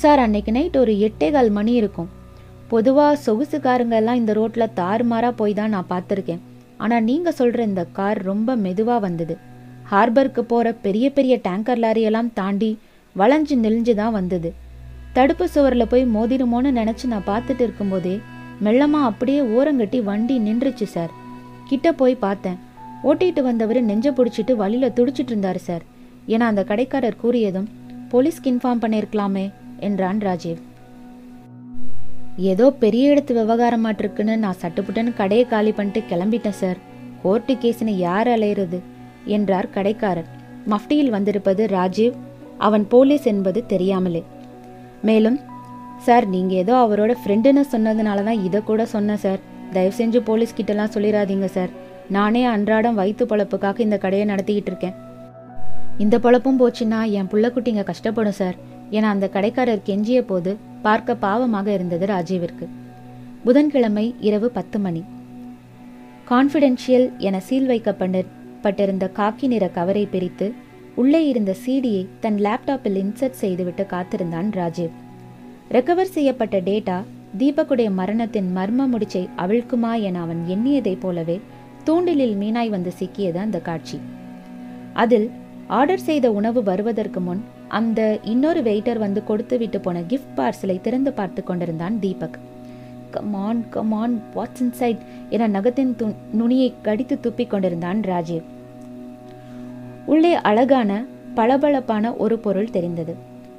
சார் அன்னைக்கு நைட் ஒரு எட்டே கால் மணி இருக்கும். பொதுவாக சொகுசுக்காரங்க எல்லாம் இந்த ரோட்டில் தாறுமாறாக போய் தான் நான் பார்த்துருக்கேன். ஆனால் நீங்கள் சொல்கிற இந்த கார் ரொம்ப மெதுவாக வந்தது. ஹார்பருக்கு போகிற பெரிய பெரிய டேங்கர் லாரியெல்லாம் தாண்டி வளைஞ்சு நெளிஞ்சு தான் வந்தது. தடுப்பு சுவரில் போய் மோதிருமோன்னு நினச்சி நான் பார்த்துட்டு இருக்கும்போதே மெல்லமாக அப்படியே ஓரங்கட்டி வண்டி நின்றுச்சு சார். கிட்ட போய் பார்த்தேன். ஓட்டிட்டு வந்தவர் நெஞ்ச பிடிச்சிட்டு வழியில் துடிச்சிட்டு இருந்தார் சார். ஏன்னா அந்த கடைக்காரர் கூறியதும் போலீஸ்க்கு இன்ஃபார்ம் பண்ணியிருக்கலாமே என்றான் ராஜீவ். ஏதோ பெரிய இடத்து விவகாரமாட்டிருக்குன்னு நான் சட்டுப்புட்டன்னு கடையை காலி பண்ணிட்டு கிளம்பிட்டேன் சார் கோர்ட்டு கேஸ்னு யார் அலையிறது? என்றார் கடைக்காரர். மஃப்டியில் வந்திருப்பது ராஜீவ். அவன் போலீஸ் என்பது தெரியாமலே. மேலும் சார் நீங்க ஏதோ அவரோட ஃப்ரெண்டுன்னு சொன்னதுனால தான் இதை கூட சொன்னேன் சார் தயவு செஞ்சு போலீஸ் கிட்டலாம் சொல்லிடாதீங்க சார் நானே அன்றாடம் வயிற்று பொழப்புக்காக இந்த கடையை நடத்திக்கிட்டு இருக்கேன். இந்த பொழப்பும் போச்சுன்னா என் புள்ளக்குட்டிங்க கஷ்டப்படும் சார் என அந்த கடைக்காரர் கெஞ்சிய போது பார்க்க பாவமாக இருந்தது ராஜீவிற்கு. புதன்கிழமை இரவு பத்து மணி. கான்ஃபிடென்ஷியல் என சீல் வைக்கப்பட்டிருந்த காக்கி நிற கவரை பிரித்து உள்ளே இருந்த சீடியை தன் லேப்டாப்பில் இன்சர்ட் செய்துவிட்டு காத்திருந்தான் ராஜீவ். ரெக்கவர் செய்யப்பட்ட டேட்டா தீபக்குடைய மரணத்தின் மர்ம முடிச்சை அவிழ்க்குமா என அவன் எண்ணியதைப் போலவே தூண்டிலில் மீனாய் வந்து சிக்கியது அந்த காட்சி. அதில் ஆர்டர் செய்த உணவு வருவதற்கு முன் அந்த இன்னொரு வெயிட்டர் வந்து கொடுத்து விட்டு போன கிஃப்ட் பார்சலை திறந்து பார்த்து கொண்டிருந்தான் Deepak. Come on come on what's inside என நகத்தின் து நுனியை கடித்து துப்பிக் கொண்டிருந்தான் ராஜீவ். உள்ளே அழகான பளபளப்பான ஒரு பொருள் தெரிந்தது.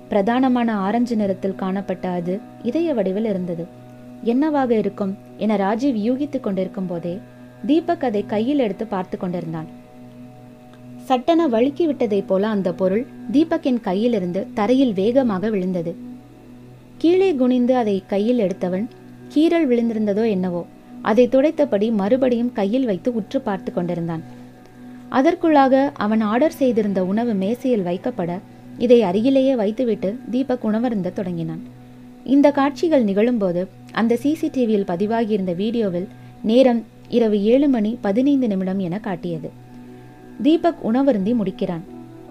பிரதானமான ஆரஞ்சு நிறத்தில் காணப்பட்ட அது இதய வடிவில் இருந்தது. என்னவாக இருக்கும்? என ராஜீவ் யூகித்துக் கொண்டிருக்கும் போதே தீபக் அதை கையில் எடுத்து பார்த்து கொண்டிருந்தான். சட்டென வழுக்கி விட்டதைப் போல அந்த பொருள் தீபக்கின் கையிலிருந்து தரையில் வேகமாக விழுந்தது. கீழே குனிந்து அதை கையில் எடுத்தவன் கீரல் விழுந்திருந்ததோ என்னவோ? அதை துடைத்தபடி மறுபடியும் கையில் வைத்து உற்று பார்த்து கொண்டிருந்தான். அதற்குள்ளாக அவன் ஆர்டர் செய்திருந்த உணவு மேசையில் வைக்கப்பட இதை அருகிலேயே வைத்துவிட்டு தீபக் உணவருந்த தொடங்கினான். இந்த காட்சிகள் நிகழும்போது அந்த சிசிடிவியில் பதிவாகியிருந்த வீடியோவில் நேரம் இரவு ஏழு மணி பதினைந்து நிமிடம் என காட்டியது. தீபக் உணவருந்தி முடிக்கிறான்.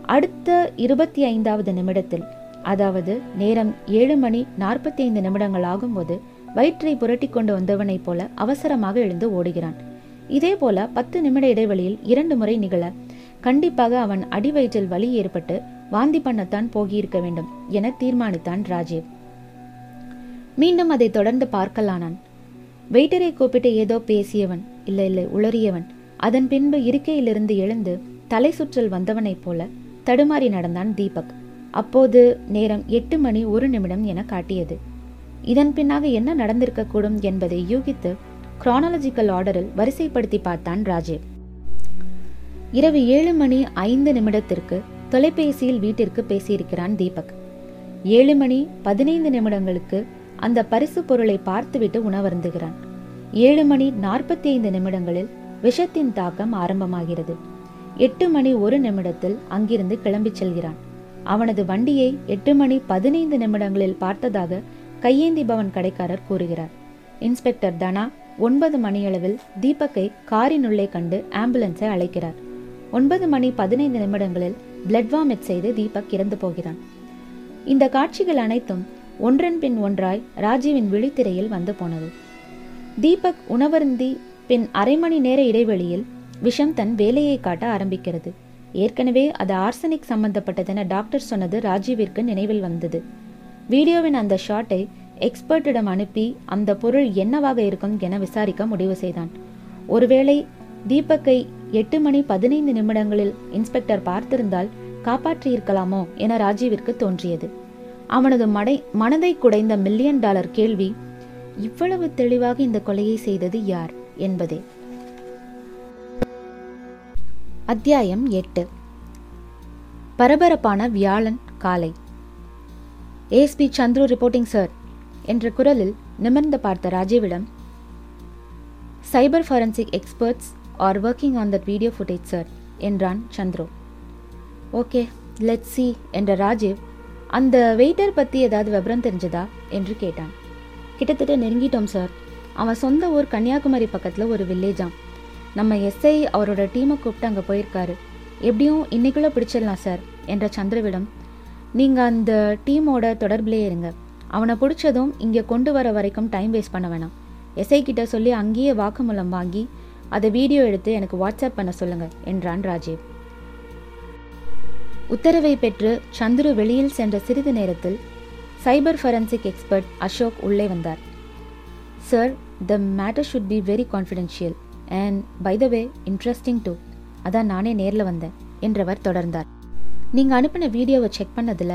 அடுத்த இருபத்தி ஐந்தாவது நிமிடத்தில் அதாவது நேரம் ஏழு மணி நாற்பத்தி ஐந்து நிமிடங்கள் ஆகும்போது வயிற்றை புரட்டி கொண்டு வந்தவனைப் போல அவசரமாக எழுந்து ஓடுகிறான். இதே போல பத்து நிமிட இடைவெளியில் இரண்டு முறை நிகழ கண்டிப்பாக அவன் அடிவயிற்றில் வலி ஏற்பட்டு வாந்தி பண்ணத்தான் போகியிருக்க வேண்டும் என தீர்மானித்தான் ராஜீவ். மீண்டும் அதை தொடர்ந்து பார்க்கலானான். வெயிட்டரை கூப்பிட்டு ஏதோ பேசியவன் இல்லை இல்லை உளறியவன் அதன் பின்பு இருக்கையிலிருந்து எழுந்து தலை சுற்றல் வந்தவனைப் போல தடுமாறி நடந்தான் தீபக். அப்போது நேரம் எட்டு மணி ஒரு நிமிடம் என காட்டியது. இதன் பின்னாக என்ன நடந்திருக்கக்கூடும் என்பதை யூகித்து குரானாலஜிக்கல் ஆர்டரில் வரிசைப்படுத்தி பார்த்தான் ராஜீவ் இரவு ஏழு மணி ஐந்து நிமிடத்திற்கு தொலைபேசியில் வீட்டிற்கு பேசியிருக்கிறான் தீபக். ஏழு மணி பதினைந்து நிமிடங்களுக்கு அந்த பரிசு பொருளை பார்த்துவிட்டு உணவருந்துகிறான். ஏழு மணி நாற்பத்தி ஐந்து நிமிடங்களில் விஷத்தின் தாக்கம் ஆரம்பமாகிறது. எட்டு மணி ஒரு நிமிடத்தில் அங்கிருந்து கிளம்பிச் செல்கிறான். அவனது வண்டியை எட்டு மணி பதினைந்து நிமிடங்களில் பார்த்ததாக கையேந்தி பவன் கடைக்காரர் கூறுகிறார். இன்ஸ்பெக்டர் தனா ஒன்பது மணியளவில் தீபக்கை காரினுள்ளே கண்டு ஆம்புலன்ஸை அழைக்கிறார். ஒன்பது மணி பதினைந்து நிமிடங்களில் பிளட் வாமிட் செய்து தீபக் இறந்து போகிறான். இந்த காட்சிகள் அனைத்தும் ஒன்றன் பின் ஒன்றாய் ராஜீவின் விழித்திரையில் வந்து போனது. தீபக் உணவருந்தி பின் அரை மணி நேர இடைவெளியில் விஷம் தன் வேலையை காட்ட ஆரம்பிக்கிறது. ஏற்கனவே அது ஆர்சனிக் சம்பந்தப்பட்டதென டாக்டர் சொன்னது ராஜீவிற்கு நினைவில் வந்தது. வீடியோவின் அந்த ஷாட்டை எக்ஸ்பர்ட்டிடம் அனுப்பி அந்த பொருள் என்னவாக இருக்கும் என விசாரிக்க முடிவு செய்தான். ஒருவேளை தீபக்கை எட்டு மணி பதினைந்து நிமிடங்களில் இன்ஸ்பெக்டர் பார்த்திருந்தால் காப்பாற்றியிருக்கலாமோ என ராஜீவிற்கு தோன்றியது. அவனது மடை மனதை குடைந்த மில்லியன் டாலர் கேள்வி இவ்வளவு தெளிவாக இந்த கொலையை செய்தது யார்? என்பதே. அத்தியாயம் எட்டு. பரபரப்பான வியாழன் காலை. ஏஎஸ்பி சந்துரு ரிப்போர்ட்டிங் சார் என்ற குரலில் நிமிர்ந்து பார்த்த ராஜீவிடம் cyber forensic experts are working on that video footage sir என்றான் சந்துரு. ஓகே லெட் சி என்ற ராஜீவ் அந்த வெயிட்டர் பற்றி ஏதாவது விவரம் தெரிஞ்சதா? என்று கேட்டான். கிட்டத்தட்ட நெருங்கிட்டோம் சார் அவன் சொந்த ஊர் கன்னியாகுமரி பக்கத்தில் ஒரு வில்லேஜாம் நம்ம எஸ்ஐ அவரோட டீமை கூப்பிட்டு அங்கே போயிருக்காரு. எப்படியும் இன்னைக்குள்ளே பிடிச்சிடலாம் சார் என்ற சந்திரவிடம். நீங்கள் அந்த டீமோட தொடர்பிலே இருங்க. அவனை பிடிச்சதும் இங்கே கொண்டு வர வரைக்கும் டைம் வேஸ்ட் பண்ண வேணாம். எஸ்ஐ கிட்ட சொல்லி அங்கேயே வாக்குமூலம் வாங்கி அதை வீடியோ எடுத்து எனக்கு வாட்ஸ்அப் பண்ண சொல்லுங்க என்றான் ராஜீவ். உத்தரவை பெற்று சந்துரு வெளியில் சென்ற சிறிது நேரத்தில் சைபர் ஃபரன்சிக் எக்ஸ்பர்ட் அசோக் உள்ளே வந்தார். Sir the matter should be very confidential and by the way interesting too அதான் நானே நேரில் வந்தேன் என்றவர் தொடர்ந்தார். நீங்கள் அனுப்பின வீடியோவை செக் பண்ணதில்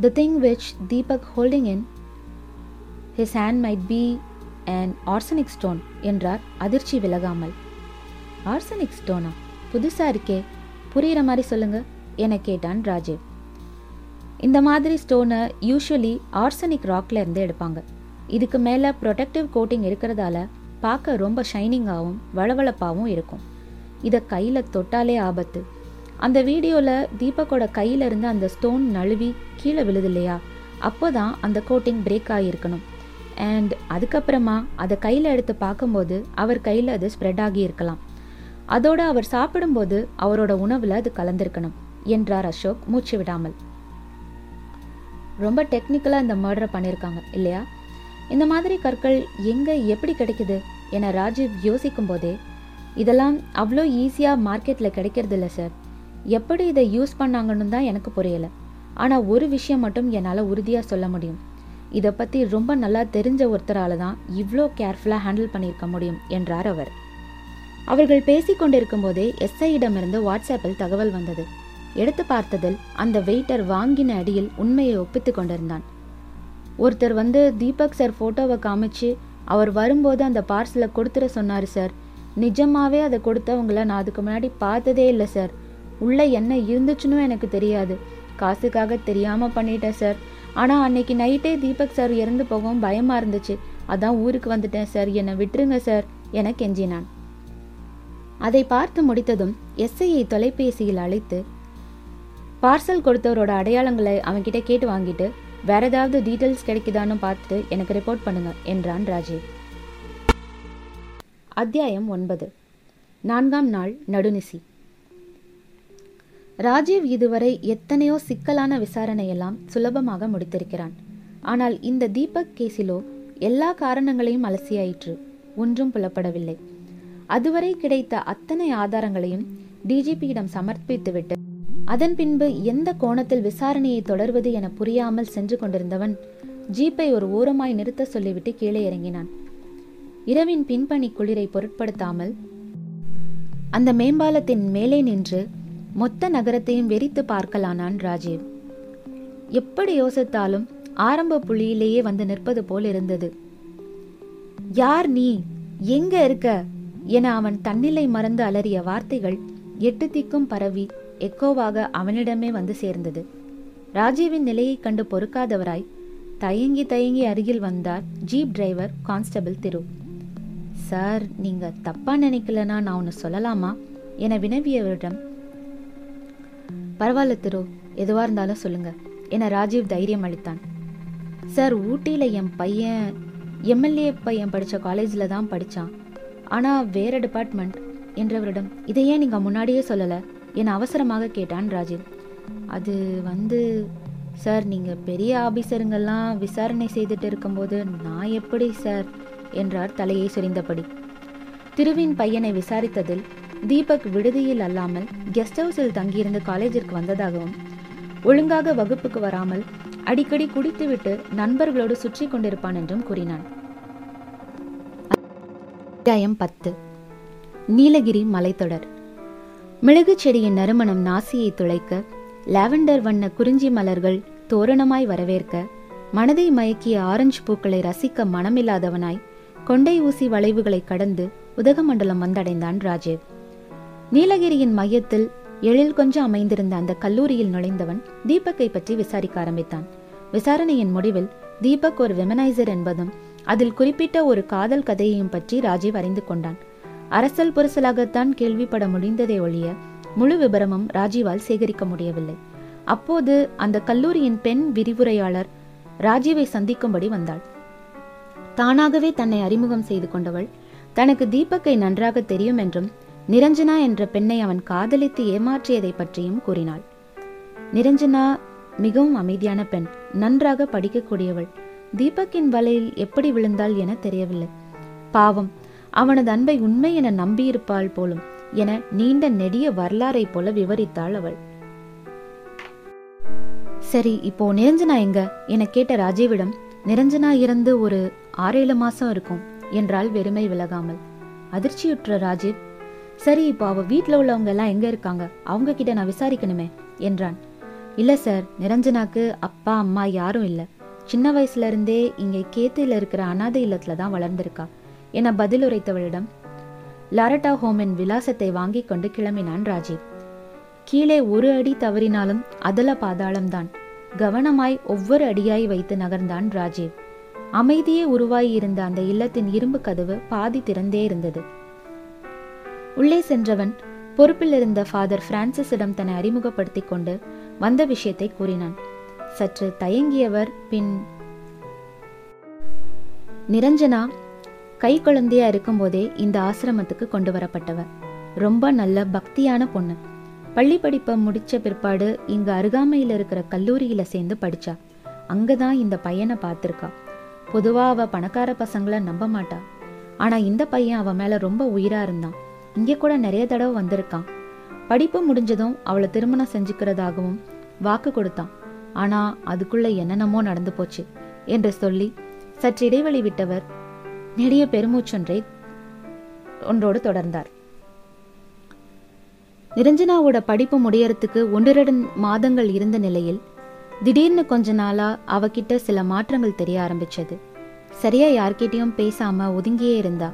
the thing which Deepak holding in his hand might be an arsenic stone என்றார் அதிர்ச்சி விலகாமல். ஆர்சனிக் ஸ்டோனா புதுசாக இருக்கே புரிகிற மாதிரி சொல்லுங்க என கேட்டான் ராஜீவ். இந்த மாதிரி ஸ்டோனை யூஸ்வலி ஆர்சனிக் ராக்ல இருந்து எடுப்பாங்க. இதுக்கு மேலே ப்ரொடெக்டிவ் கோட்டிங் இருக்கிறதால பார்க்க ரொம்ப ஷைனிங்காகவும் வளவளப்பாகவும் இருக்கும். இதை கையில் தொட்டாலே ஆபத்து. அந்த வீடியோவில் தீபக்கோட கையிலிருந்து அந்த ஸ்டோன் நழுவி கீழே விழுது இல்லையா? அப்போ தான் அந்த கோட்டிங் பிரேக் ஆகியிருக்கணும். அண்ட் அதுக்கப்புறமா அதை கையில் எடுத்து பார்க்கும்போது அவர் கையில் அது ஸ்ப்ரெட் ஆகி இருக்கலாம். அதோட அவர் சாப்பிடும்போது அவரோட உணவில் அது கலந்திருக்கணும் என்றார் அசோக் மூச்சு விடாமல். ரொம்ப டெக்னிக்கலாக இந்த மர்டரை பண்ணியிருக்காங்க இல்லையா? இந்த மாதிரி கற்கள் எங்கே எப்படி கிடைக்குது என ராஜீவ் யோசிக்கும் போதே இதெல்லாம் அவ்வளோ ஈஸியாக மார்க்கெட்டில் கிடைக்கிறது இல்லை சார் எப்படி இதை யூஸ் பண்ணாங்கன்னு தான் எனக்கு புரியலை. ஆனால் ஒரு விஷயம் மட்டும் என்னால் உறுதியாக சொல்ல முடியும். இதை பற்றி ரொம்ப நல்லா தெரிஞ்ச ஒருத்தரால தான் இவ்வளோ கேர்ஃபுல்லாக ஹேண்டில் பண்ணியிருக்க முடியும் என்றார் அவர். அவர்கள் பேசிக்கொண்டிருக்கும் போதே எஸ்ஐயிடமிருந்து வாட்ஸ்அப்பில் தகவல் வந்தது. எடுத்து பார்த்ததில் அந்த வெயிட்டர் வாங்கின அடியில் உண்மையை ஒப்பித்து கொண்டிருந்தான். ஒருத்தர் வந்து தீபக் சார் ஃபோட்டோவை காமிச்சு அவர் வரும்போது அந்த பார்சலை கொடுத்துட சொன்னார் சார் நிஜமாவே அதை கொடுத்தவங்கள நான் அதுக்கு முன்னாடி பார்த்ததே இல்லை சார் உள்ளே என்ன இருந்துச்சுன்னு எனக்கு தெரியாது. காசுக்காக தெரியாமல் பண்ணிட்டேன் சார் ஆனால் அன்னைக்கு நைட்டே தீபக் சார் இறந்து போகவும் பயமாக இருந்துச்சு. அதான் ஊருக்கு வந்துட்டேன் சார் என்னை விட்டுருங்க சார் என கெஞ்சினான். அதை பார்த்து முடித்ததும் எஸ்ஐயை தொலைபேசியில் அழைத்து பார்சல் கொடுத்தவரோட அடையாளங்களை அவன்கிட்ட கேட்டு வாங்கிட்டு வேற ஏதாவது டீட்டெயில்ஸ் கிடைக்குதான்னு பார்த்துட்டு எனக்கு ரிப்போர்ட் பண்ணுங்க என்றான் ராஜீவ் அத்தியாயம் ஒன்பது. நான்காம் நாள் நடுநிசி. ராஜீவ் இதுவரை எத்தனையோ சிக்கலான விசாரணையெல்லாம் சுலபமாக முடித்திருக்கிறான். ஆனால் இந்த தீபக் கேஸிலோ எல்லா காரணங்களையும் அலசியாயிற்று. ஒன்றும் புலப்படவில்லை. அதுவரை கிடைத்த அத்தனை ஆதாரங்களையும் டிஜிபியிடம் சமர்ப்பித்துவிட்டு அதன் பின்பு எந்த கோணத்தில் விசாரணையை தொடர்வது என புரியாமல் சென்று கொண்டிருந்தவன் ஜீப்பை ஒரு ஓரமாய் நிறுத்த சொல்லிவிட்டு கீழே இறங்கினான். இரவின் பின்பணி குளிரை பொருட்படுத்தாமல் அந்த மேம்பாலத்தின் மேலே நின்று மொத்த நகரத்தையும் வெறித்து பார்க்கலானான் ராஜீவ். எப்படி யோசித்தாலும் ஆரம்ப புள்ளியிலேயே வந்து நிற்பது போல் இருந்தது. யார் நீ? எங்க இருக்க? என அவன் தன்னிலை மறந்து அலறிய வார்த்தைகள் எட்டு திக்கும் பரவி எக்கோவாக அவனிடமே வந்து சேர்ந்தது. ராஜீவின் நிலையைக் கண்டு பொறுக்காதவராய் தயங்கி தயங்கி அருகில் வந்தார் jeep driver constable Thiru. Sir நீங்க தப்பா நினைக்கலனா நான் ஒன்று சொல்லலாமா? என வினவியவரிடம் பரவாயில்ல திரு எதுவாக இருந்தாலும் சொல்லுங்க என ராஜீவ் தைரியம் அளித்தான். சார் ஊட்டியில் என் பையன் எம்எல்ஏ பையன் படித்த காலேஜில் தான் படித்தான் ஆனால் வேற டிபார்ட்மெண்ட் என்றவரிடம் இதை ஏன் நீங்கள் முன்னாடியே சொல்லலை. என அவசரமாக கேட்டான் ராஜீவ். அது வந்து சார் நீங்கள் பெரிய ஆபீசருங்கெல்லாம் விசாரணை செய்துட்டு இருக்கும்போது நான் எப்படி சார்? என்றார் தலையை சுரிந்தபடி. திருவின் பையனை விசாரித்ததில் தீபக் விடுதியில் அல்லாமல் கெஸ்ட் ஹவுஸில் தங்கியிருந்து காலேஜிற்கு வந்ததாகவும் ஒழுங்காக வகுப்புக்கு வராமல் அடிக்கடி குடித்துவிட்டு நண்பர்களோடு சுற்றி கொண்டிருப்பான் என்றும் கூறினான். அத்தியாயம் பத்து. நீலகிரி மலைத்தொடர். மிளகு செடியின் நறுமணம் நாசியை துளைக்க லாவெண்டர் வண்ண குறிஞ்சி மலர்கள் தோரணமாய் வரவேற்க மனதை மயக்கிய ஆரஞ்சு பூக்களை ரசிக்க மனமில்லாதவனாய் கொண்டை ஊசி வளைவுகளை கடந்து உதகமண்டலம் வந்தடைந்தான் ராஜீவ். நீலகிரியின் மையத்தில் எழில் கொஞ்சம் அமைந்திருந்த அந்த கல்லூரியில் நுழைந்தவன் தீபக்கை பற்றி விசாரிக்க ஆரம்பித்தான். விசாரணையின் முடிவில் தீபக் ஒரு வெமனைசர் என்பதும் அதில் குறிப்பிட்ட ஒரு காதல் கதையையும் பற்றி ராஜீவ் அறிந்து கொண்டான். அரசல் புரசலாகத்தான் கேள்விப்பட முடிந்ததே ஒழிய முழு விபரமும் ராஜீவால் சேகரிக்க முடியவில்லை. அப்போது அந்த கல்லூரியின் பெண் விரிவுரையாளர் ராஜீவை சந்திக்கும்படி வந்தாள். தானாகவே தன்னை அறிமுகம் செய்து கொண்டவள் தனக்கு தீபக்கை நன்றாக தெரியும் என்றும் நிரஞ்சனா என்ற பெண்ணை அவன் காதலித்து ஏமாற்றியதை பற்றியும் கூறினாள். நிரஞ்சனா மிகவும் அமைதியான பெண் நன்றாக படிக்கக்கூடியவள். தீபக்கின் வலையில் எப்படி விழுந்தாள் என தெரியவில்லை. பாவம் அவனது அன்பை உண்மை என நம்பியிருப்பாள் போலும் என நீண்ட நெடிய வரலாறை போல விவரித்தாள் அவள். சரி இப்போ நிரஞ்சனா எங்க? என கேட்ட ராஜீவிடம் நிரஞ்சனா இறந்து ஒரு ஆறேழு மாசம் இருக்கும் என்றால் வெறுமை விலகாமல். அதிர்ச்சியுற்ற ராஜீவ் சரி இப்போ அவ வீட்டில் உள்ளவங்க எல்லாம் எங்க இருக்காங்க? அவங்க கிட்ட நான் விசாரிக்கணுமே என்றான். இல்ல சார் நிரஞ்சனாக்கு அப்பா அம்மா யாரும் இல்ல. சின்ன வயசுல இருந்தே இங்கே கேத்தில இருக்கிற அனாதை இல்லத்துல தான் வளர்ந்திருக்கா. என பதில் உரைத்தவளிடம் லாரட்டா ஹோமின் விலாசத்தை வாங்கிக் கொண்டு கிளம்பினான் ராஜீவ். கீழே ஒரு அடி தவறினாலும் அதல பாதாளம்தான். கவனமாய் ஒவ்வொரு அடியாய் வைத்து நகர்ந்தான் ராஜீவ். அமைதியே உருவாகியிருந்த அந்த இல்லத்தின் இரும்பு கதவு பாதி திறந்தே இருந்தது. உள்ளே சென்றவன் பொறுப்பில் இருந்த ஃபாதர் பிரான்சிஸிடம் தன்னை அறிமுகப்படுத்திக் கொண்டு வந்த விஷயத்தை கூறினான். சற்று தயங்கியவர் பின் நிரஞ்சனா கை குழந்தையா இருக்கும்போதே இந்த ஆசிரமத்துக்கு கொண்டு வரப்பட்டவ ரொம்ப நல்ல பக்தியான பொண்ணு. பள்ளி படிப்பை முடிச்ச பிற்பாடு இங்க அருகாமையில் இருக்கிற கல்லூரியில சேர்ந்து படிச்சா. அங்கதான் இந்த பையனை பார்த்திருக்கா. பொதுவா அவ பணக்கார பசங்களை நம்ப மாட்டா. ஆனா இந்த பையன் அவ மேல ரொம்ப உயிரா இருந்தான். இங்க கூட நிறைய தடவை வந்திருக்கான். படிப்பு முடிஞ்சதும் அவளை திருமணம் செஞ்சுக்கிறதாகவும் வாக்கு கொடுத்தான். ஆனா அதுக்குள்ள என்னென்னமோ நடந்து போச்சு என்று சொல்லி சற்று இடைவெளி விட்டவர் நெடிய பெருமூச்சொன்றை ஒன்றோடு தொடர்ந்தார். நிரஞ்சனாவோட படிப்பு முடியறதுக்கு ஒன்றிரண்டு மாதங்கள் இருந்த நிலையில் திடீர்னு கொஞ்ச நாளா அவகிட்ட சில மாற்றங்கள் தெரிய ஆரம்பிச்சது. சரியா யார்கிட்டயும் பேசாம ஒதுங்கியே இருந்தா.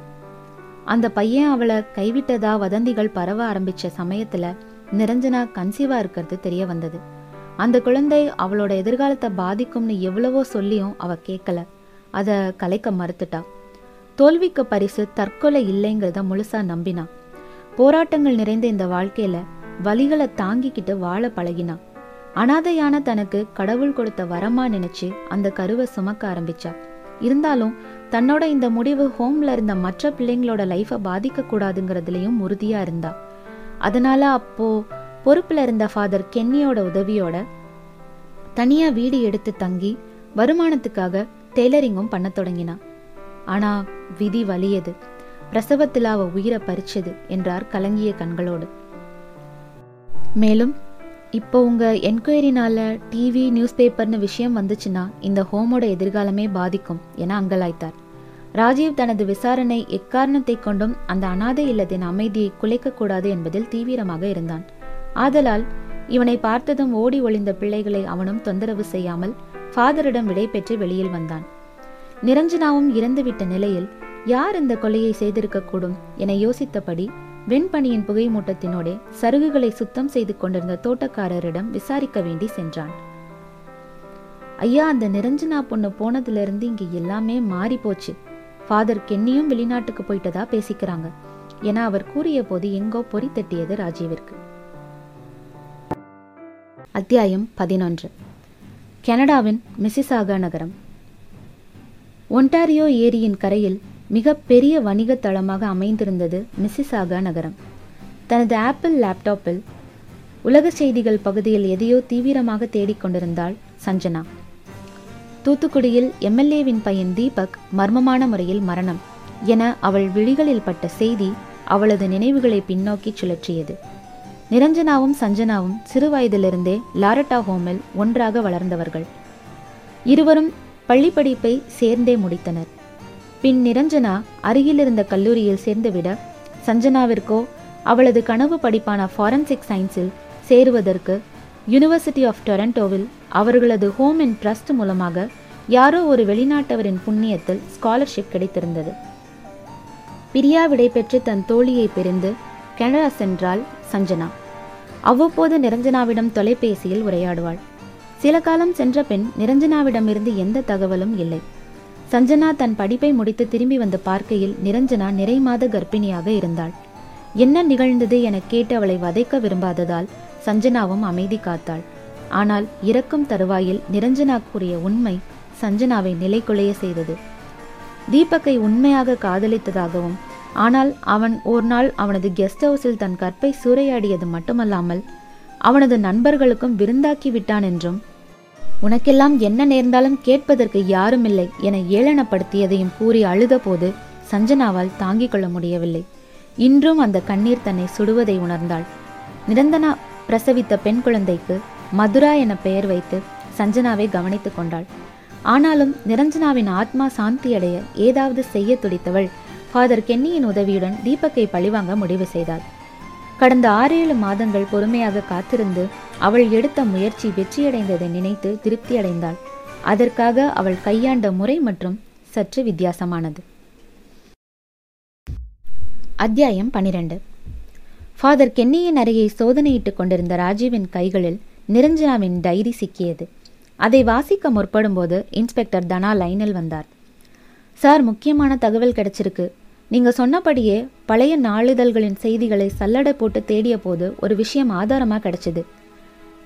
அந்த பையன் அவளை கைவிட்டதா வதந்திகள் பரவ ஆரம்பிச்ச சமயத்துல நிரஞ்சனா கன்சீவா இருக்கிறது தெரிய வந்தது. அந்த குழந்தை அவளோட எதிர்காலத்தை பாதிக்கும்னு எவ்வளவோ சொல்லியும் அவ கேட்கல அத கலைக்க மறுத்துட்டா. தோல்விக்கு பரிசு தற்கொலை இல்லைங்கிறத முழுசா நம்பினான் போராட்டங்கள் நிறைந்த இந்த வாழ்க்கையில வலிகளை தாங்கிக்கிட்டு வாழ பழகினான் அனாதையான தனக்கு கடவுள் கொடுத்த வரமா நினைச்சு அந்த கருவை சுமக்க ஆரம்பிச்சா. இருந்தாலும் தன்னோட இந்த முடிவு ஹோம்ல இருந்த மற்ற பிள்ளைங்களோட லைஃபை பாதிக்க கூடாதுங்கிறதுலயும் உறுதியா இருந்தா. அதனால அப்போ பொறுப்புல இருந்த ஃபாதர் கென்னியோட உதவியோட தனியா வீடு எடுத்து தங்கி வருமானத்துக்காக டெய்லரிங்கும் பண்ண தொடங்கினான் ஆனா விதி வலியது. பிரசவத்தில் அவ உயிரை பறிச்சது என்றார் கலங்கிய கண்களோடு. மேலும் இப்போ உங்க என்கொயரினால டிவி நியூஸ் பேப்பர்னு விஷயம் வந்துச்சுன்னா இந்த ஹோமோட எதிர்காலமே பாதிக்கும் என அங்கலாய்த்தார். ராஜீவ் தனது விசாரணை எக்காரணத்தை கொண்டும் அந்த அனாதை இல்லத்தின் அமைதியை குலைக்கக்கூடாது என்பதில் தீவிரமாக இருந்தான். ஆதலால் இவனை பார்த்ததும் ஓடி ஒளிந்த பிள்ளைகளை அவனும் தொந்தரவு செய்யாமல் ஃபாதரிடம் விடை பெற்று வெளியில் வந்தான். நிரஞ்சனாவும் இறந்துவிட்ட நிலையில் யார் இந்த கொலையை செய்திருக்கக்கூடும் என யோசித்தபடி வெண்பனியின் புகை மூட்டத்தினோடே சருகுகளை சுத்தம் செய்து கொண்டிருந்த தோட்டக்காரரிடம் விசாரிக்க வேண்டி சென்றான். ஐயா அந்த நிரஞ்சனா பொண்ணு போனதுல இருந்து இங்க எல்லாமே மாறி போச்சு ஃபாதர் கென்னியும் வெளிநாட்டுக்கு போயிட்டதா பேசிக்கிறாங்க என அவர் கூறிய போது எங்கோ பொறி தட்டியது ராஜீவிற்கு. அத்தியாயம் பதினொன்று. கனடாவின் மிசிசாகா நகரம். ஒன்டாரியோ ஏரியின் கரையில் மிக பெரிய வணிக தளமாக அமைந்திருந்தது மிசிசாகா நகரம். தனது ஆப்பிள் லேப்டாப்பில் உலக செய்திகள் பகுதியில் எதையோ தீவிரமாக தேடிக்கொண்டிருந்தாள் சஞ்சனா. தூத்துக்குடியில் எம்எல்ஏவின் பையன் தீபக் மர்மமான முறையில் மரணம் என அவள் விழிகளில் பட்ட செய்தி அவளது நினைவுகளை பின்னோக்கி சுழற்றியது. நிரஞ்சனாவும் சஞ்சனாவும் சிறுவயதிலிருந்தே லாரட்டா ஹோமில் ஒன்றாக வளர்ந்தவர்கள். இருவரும் பள்ளி படிப்பை சேர்ந்தே முடித்தனர். பின் நிரஞ்சனா அருகிலிருந்த கல்லூரியில் சேர்ந்துவிட சஞ்சனாவிற்கோ அவளது கனவு படிப்பான ஃபாரன்சிக் சயின்ஸில் சேருவதற்கு யூனிவர்சிட்டி ஆஃப் டொரண்டோவில் அவர்களது ஹோம் அண்ட் ட்ரஸ்ட் மூலமாக யாரோ ஒரு வெளிநாட்டவரின் புண்ணியத்தில் ஸ்காலர்ஷிப் கிடைத்திருந்தது. பிரியா விடைபெற்று தன் தோழியை பிரிந்து கனடா சென்றாள் சஞ்சனா. அவ்வப்போது நிரஞ்சனாவிடம் தொலைபேசியில் உரையாடுவாள். சில காலம் சென்ற பின் நிரஞ்சனாவிடமிருந்து எந்த தகவலும் இல்லை. சஞ்சனா தன் படிப்பை முடித்து திரும்பி வந்து பார்க்கையில் நிரஞ்சனா நிறைமாத கர்ப்பிணியாக இருந்தாள். என்ன நிகழ்ந்தது என கேட்டு அவளை வதைக்க விரும்பாததால் சஞ்சனாவும் அமைதி காத்தாள். ஆனால் இறக்கும் தருவாயில் நிரஞ்சனா கூறிய உண்மை சஞ்சனாவை நிலைக்குலைய செய்தது. தீபக்கை உண்மையாக காதலித்ததாகவும் ஆனால் அவன் ஒரு நாள் அவனது கெஸ்ட் ஹவுஸில் தன் கற்பை சூறையாடியது மட்டுமல்லாமல் அவனது நண்பர்களுக்கும் விருந்தாக்கி விட்டான் என்றும் உனக்கெல்லாம் என்ன நேர்ந்தாலும் கேட்பதற்கு யாருமில்லை என ஏளனப்படுத்தியதையும் கூறி அழுதபோது சஞ்சனாவால் தாங்கிக் கொள்ள முடியவில்லை. இன்றும் அந்த கண்ணீர் தன்னை சுடுவதை உணர்ந்தாள். நிரந்தனா பிரசவித்த பெண் குழந்தைக்கு மதுரா என பெயர் வைத்து சஞ்சனாவை கவனித்துக் கொண்டாள். ஆனாலும் நிரஞ்சனாவின் ஆத்மா சாந்தியடைய ஏதாவது செய்ய துடித்தவள் ஃபாதர் கென்னியின் உதவியுடன் தீபக்கை பழிவாங்க முடிவு செய்தாள். கடந்த ஆறேழு மாதங்கள் பொறுமையாக காத்திருந்து அவள் எடுத்த முயற்சி வெற்றியடைந்ததை நினைத்து திருப்தியடைந்தாள். அதற்காக அவள் கையாண்ட முறை மற்றும் சற்று வித்தியாசமானது. அத்தியாயம் பனிரெண்டு. ஃபாதர் கென்னியின் அருகே சோதனையிட்டுக் கொண்டிருந்த ராஜீவின் கைகளில் நிரஞ்சனாவின் டைரி சிக்கியது. அதை வாசிக்க முற்படும்போது இன்ஸ்பெக்டர் தனா லைனில் வந்தார். சார் முக்கியமான தகவல் கிடைச்சிருக்கு. நீங்கள் சொன்னபடியே பழைய நாளிதழ்களின் செய்திகளை சல்லடை போட்டு தேடிய போது ஒரு விஷயம் ஆதாரமாக கிடைச்சது.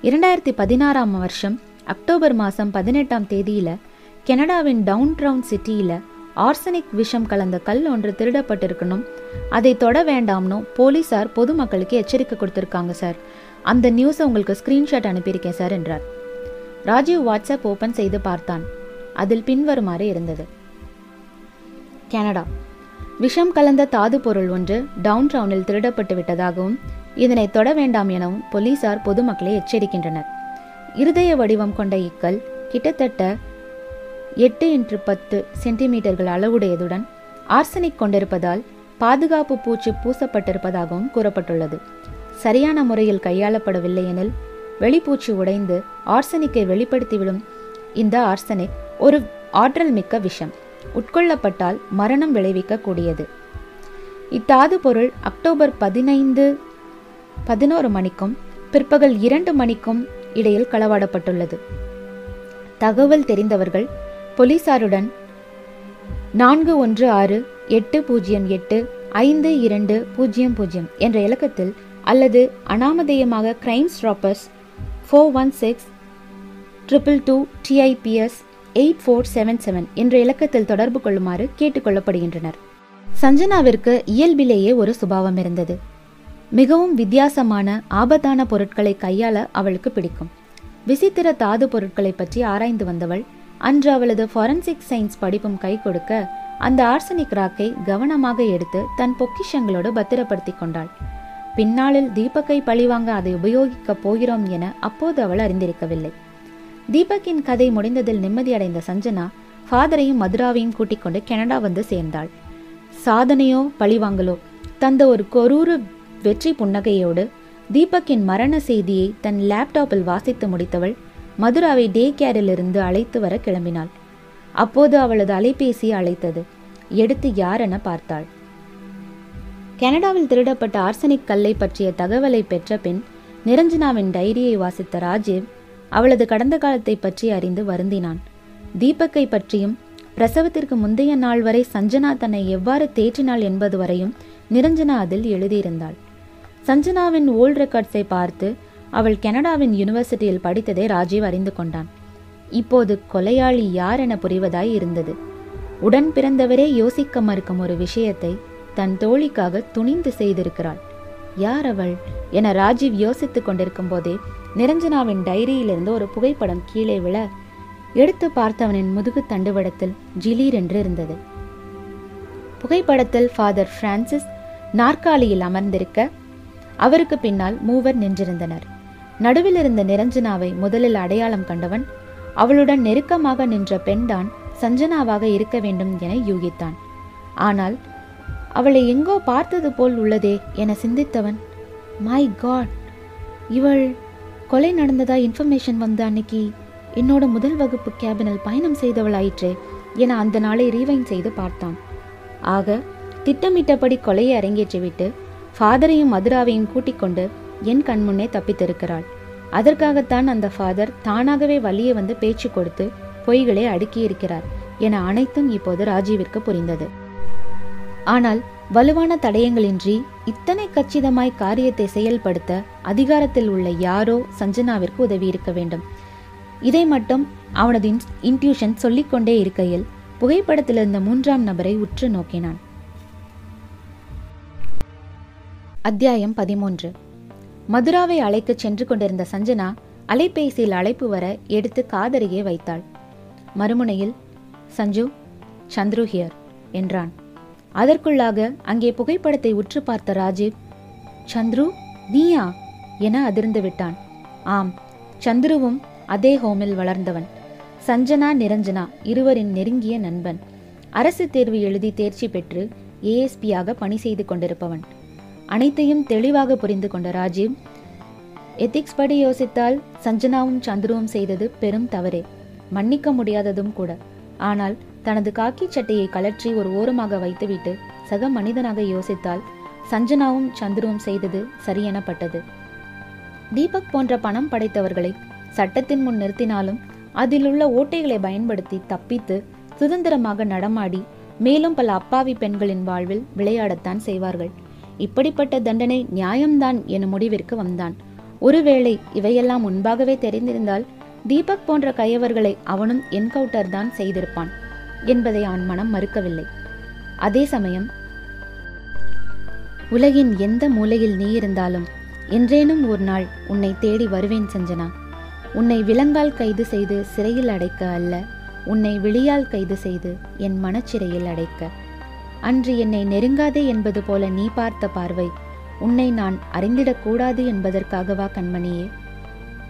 இரண்டாயிரத்தி பதினாறாம் வருஷம் அக்டோபர் மாதம் பதினெட்டாம் தேதியில் கனடாவின் டவுன் டவுன் சிட்டியில் ஆர்சனிக் விஷம் கலந்த கல் ஒன்று திருடப்பட்டிருக்கணும். அதை தொட வேண்டாம்னு போலீசார் பொதுமக்களுக்கு எச்சரிக்கை கொடுத்துருக்காங்க சார். அந்த நியூஸை உங்களுக்கு ஸ்க்ரீன்ஷாட் அனுப்பியிருக்கேன் சார் என்றார். ராஜீவ் வாட்ஸ்அப் ஓபன் செய்து பார்த்தான். அதில் பின்வருமாறு இருந்தது. கனடா. விஷம் கலந்த தாது பொருள் ஒன்று டவுன் டவுனில் திருடப்பட்டு விட்டதாகவும் இதனை தொட வேண்டாம் எனவும் போலீசார் பொதுமக்களை எச்சரிக்கின்றனர். இருதய வடிவம் கொண்ட இக்கல் கிட்டத்தட்ட எட்டு இன்று பத்து சென்டிமீட்டர்கள் அளவுடையதுடன் ஆர்சனிக் கொண்டிருப்பதால் பாதுகாப்பு பூச்சி பூசப்பட்டிருப்பதாகவும் கூறப்பட்டுள்ளது. சரியான முறையில் கையாளப்படவில்லை எனில் வெளிப்பூச்சி உடைந்து ஆர்சனிக்கை வெளிப்படுத்திவிடும் இந்த ஆர்சனிக் ஒரு ஆற்றல் மிக்க விஷம். உட்கொள்ளப்பட்டால் மரணம் விளைவிக்கக்கூடியது. இத்தாது பொருள் அக்டோபர் பதினைந்து பதினோரு மணிக்கும் பிற்பகல் இரண்டு மணிக்கும் இடையில் களவாடப்பட்டுள்ளது. தகவல் தெரிந்தவர்கள் போலீசாருடன் நான்கு ஒன்று ஆறு எட்டு பூஜ்ஜியம் எட்டு ஐந்து இரண்டு பூஜ்ஜியம் பூஜ்ஜியம் என்ற இலக்கத்தில் அல்லது அனாமதேயமாக crime stoppers four one six triple two DIPS eight four seven seven என்ற இலக்கத்தில் தொடர்பு கொள்ளுமாறு கேட்டுக்கொள்ளப்படுகின்றனர். சஞ்சனாவிற்கு இயல்பிலேயே ஒரு சுபாவம் இருந்தது. மிகவும் வித்தியாசமான ஆபத்தான பொருட்களை கையாள அவளுக்கு பிடிக்கும். விசித்திர தாது பொருட்களை பற்றி ஆராய்ந்து வந்தவள் அன்று அவளது ஃபாரன்சிக் சயின்ஸ் படிப்பும் கை கொடுக்க அந்த ஆர்சனிக் ராக்கை கவனமாக எடுத்து தன் பொக்கிஷங்களோடு பத்திரப்படுத்தி கொண்டாள். பின்னாளில் தீபக்கை பழிவாங்க அதை உபயோகிக்கப் போகிறோம் என அப்போது அவள் அறிந்திருக்கவில்லை. தீபக்கின் கதை முடிந்ததில் நிம்மதியடைந்த சஞ்சனா ஃபாதரையும் மதுராவையும் கூட்டிக் கொண்டு கனடா வந்து சேர்ந்தாள். சாதனையோ பழிவாங்கலோ தந்த ஒரு கொரூர வெற்றி புன்னகையோடு தீபக்கின் மரண செய்தியை தன் லேப்டாப்பில் வாசித்து முடித்தவள் மதுராவை டே கேரிலிருந்து அழைத்து வர கிளம்பினாள். அப்போது அவளது அலைபேசி அழைத்தது எடுத்து யாரென பார்த்தாள்? கனடாவில் திருடப்பட்ட ஆர்சனிக் கல்லை பற்றிய தகவலை பெற்ற பின் நிரஞ்சனாவின் டைரியை வாசித்த ராஜீவ் அவளது கடந்த காலத்தை பற்றி அறிந்து வருந்தினான். தீபக்கை பற்றியும் பிரசவத்திற்கு முந்தைய நாள் வரை சஞ்சனா தன்னை எவ்வாறு தேற்றினாள் என்பது வரையும் நிரஞ்சனா அதில் எழுதியிருந்தாள். சஞ்சனாவின் ஓல்ட் ரெக்கார்ட்ஸை பார்த்து அவள் கனடாவின் யூனிவர்சிட்டியில் படித்ததை ராஜீவ் அறிந்து கொண்டான். இப்போது கொலையாளி யார் என புரிவதாய் இருந்தது. உடன் பிறந்தவரே யோசிக்க மறுக்கும் ஒரு விஷயத்தை தன் தோழிக்காக துணிந்து செய்திருக்கிறாள். யார் அவள் என ராஜீவ் யோசித்துக் கொண்டிருக்கும் போதே நிரஞ்சனாவின் டைரியிலிருந்து ஒரு புகைப்படம் கீழே விழ எடுத்து பார்த்தவனின் முதுகு தண்டுவடத்தில் ஜிலீர் என்று இருந்தது. புகைப்படத்தில் ஃபாதர் பிரான்சிஸ் நாற்காலியில் அமர்ந்திருக்க அவருக்கு பின்னால் மூவர் நின்றிருந்தனர். நடுவில் இருந்த நிரஞ்சனாவை முதலில் அடையாளம் கண்டவன் அவளுடன் நெருக்கமாக நின்ற பெண்தான் சஞ்சனாவாக இருக்க வேண்டும் என யூகித்தான். ஆனால் அவளை எங்கோ பார்த்தது போல் உள்ளதே என சிந்தித்தவன் மை காட் இவள் கொலை நடந்ததா இன்ஃபர்மேஷன் வந்த அன்னைக்கு என்னோட முதல் வகுப்பு கேபினில் பயணம் செய்தவளாயிற்றே என அந்த நாளை ரீவைன் செய்து பார்த்தான். ஆக திட்டமிட்டபடி கொலையை அரங்கேற்றிவிட்டு ஃபாதரையும் மதுராவையும் கூட்டிக் கொண்டு என் கண்முன்னே தப்பித்திருக்கிறாள். அதற்காகத்தான் அந்த ஃபாதர் தானாகவே வழியே வந்து பேச்சு கொடுத்து பொய்களை அடுக்கியிருக்கிறார் என அனைத்தும் இப்போது ராஜீவிற்கு புரிந்தது. ஆனால் வலுவான தடயங்களின்றி இத்தனை கச்சிதமாய் காரியத்தை செயல்படுத்த அதிகாரத்தில் உள்ள யாரோ சஞ்சனாவிற்கு உதவி இருக்க வேண்டும். இதை மட்டும் அவனது இன்ட்யூஷன் சொல்லிக்கொண்டே இருக்கையில் புகைப்படத்தில் இருந்த மூன்றாம் நபரை உற்று நோக்கினான். அத்தியாயம் பதிமூன்று. மதுராவை அழைக்க சென்று கொண்டிருந்த சஞ்சனா அலைபேசியில் அழைப்பு வர எடுத்து காதருகே வைத்தாள். மறுமுனையில் சஞ்சு சந்துரு ஹியர் என்றான். அதற்குள்ளாக அங்கே புகைப்படத்தை உற்று பார்த்த ராஜீவ் சந்துரு நீயா? என அதிர்ந்து விட்டான். ஆம் சந்துருவும் அதே ஹோமில் வளர்ந்தவன். சஞ்சனா நிரஞ்சனா இருவரின் நெருங்கிய நண்பன். அரசு தேர்வு எழுதி தேர்ச்சி பெற்று ஏஎஸ்பியாக பணி செய்து கொண்டிருப்பவன். அனைத்தையும் தெளிவாக புரிந்து கொண்ட ராஜீவ் எத்திக்ஸ் படி யோசித்தால் சஞ்சனாவும் சந்துருவும் செய்தது பெரும் தவறே. மன்னிக்க முடியாததும் கூட. ஆனால் தனது காக்கி சட்டையை கலற்றி ஒரு ஓரமாக வைத்துவிட்டு சக மனிதனாக யோசித்தால் சஞ்சனாவும் சந்துருவும் செய்தது சரியெனப்பட்டது. தீபக் போன்ற பணம் படைத்தவர்களை சட்டத்தின் முன் நிறுத்தினாலும் அதில் உள்ள ஓட்டைகளை பயன்படுத்தி தப்பித்து சுதந்திரமாக நடமாடி மேலும் பல அப்பாவி பெண்களின் வாழ்வில் விளையாடத்தான் செய்வார்கள். இப்படிப்பட்ட தண்டனை நியாயம்தான் என முடிவிற்கு வந்தான். ஒருவேளை இவையெல்லாம் முன்பாகவே தெரிந்திருந்தால் தீபக் போன்ற கையவர்களை அவனும் என்கவுண்டர் தான் செய்திருப்பான். என்பதை அவன் மனம் மறுக்கவில்லை. அதே சமயம் உலகின் எந்த மூலையில் நீ இருந்தாலும் என்றேனும் ஒரு நாள் உன்னை தேடி வருவேன் சஞ்சனா. உன்னை விலங்கால் கைது செய்து சிறையில் அடைக்க அல்ல உன்னை விழியால் கைது செய்து என் மனச்சிறையில் அடைக்க. அன்று என்னை நெருங்காதே என்பது போல நீ பார்த்த பார்வை உன்னை நான் அறிந்திடக்கூடாது என்பதற்காகவா கண்மணியே?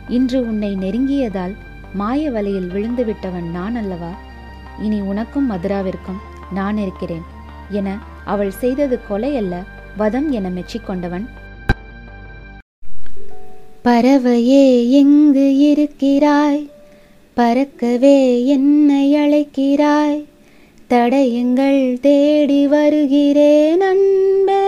இன்று உன்னை நெருங்கியதால் மாய வலையில் விழுந்து விட்டவன் நான் அல்லவா? இனி உனக்கும் மதுராவிற்கும் நான் இருக்கிறேன் என அவள் செய்தது கொலை அல்ல வதம் என மெச்சிக்கொண்டவன். பறவையே எங்கு இருக்கிறாய்? பறக்கவே என்னை அழைக்கிறாய்? தடயங்கள் தேடி வருகிறேன் அன்பே.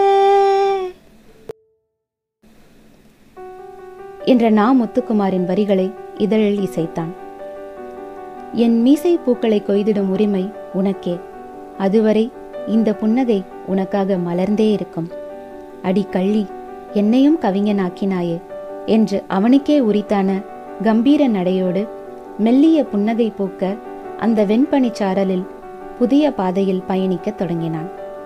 என்ற நா முத்துக்குமாரின் வரிகளை இதழில் இசைத்தான். என் மீசை பூக்களை கொய்திடும் உரிமை உனக்கே. அதுவரை இந்த புன்னகை உனக்காக மலர்ந்தே இருக்கும். அடி கள்ளி என்னையும் கவிஞனாக்கினாயே என்று அவனுக்கே உரித்தான கம்பீர நடையோடு மெல்லிய புன்னகை பூக்க அந்த வெண்பனிச்சாரலில் புதிய பாதையில் பயணிக்கத் தொடங்கினான்.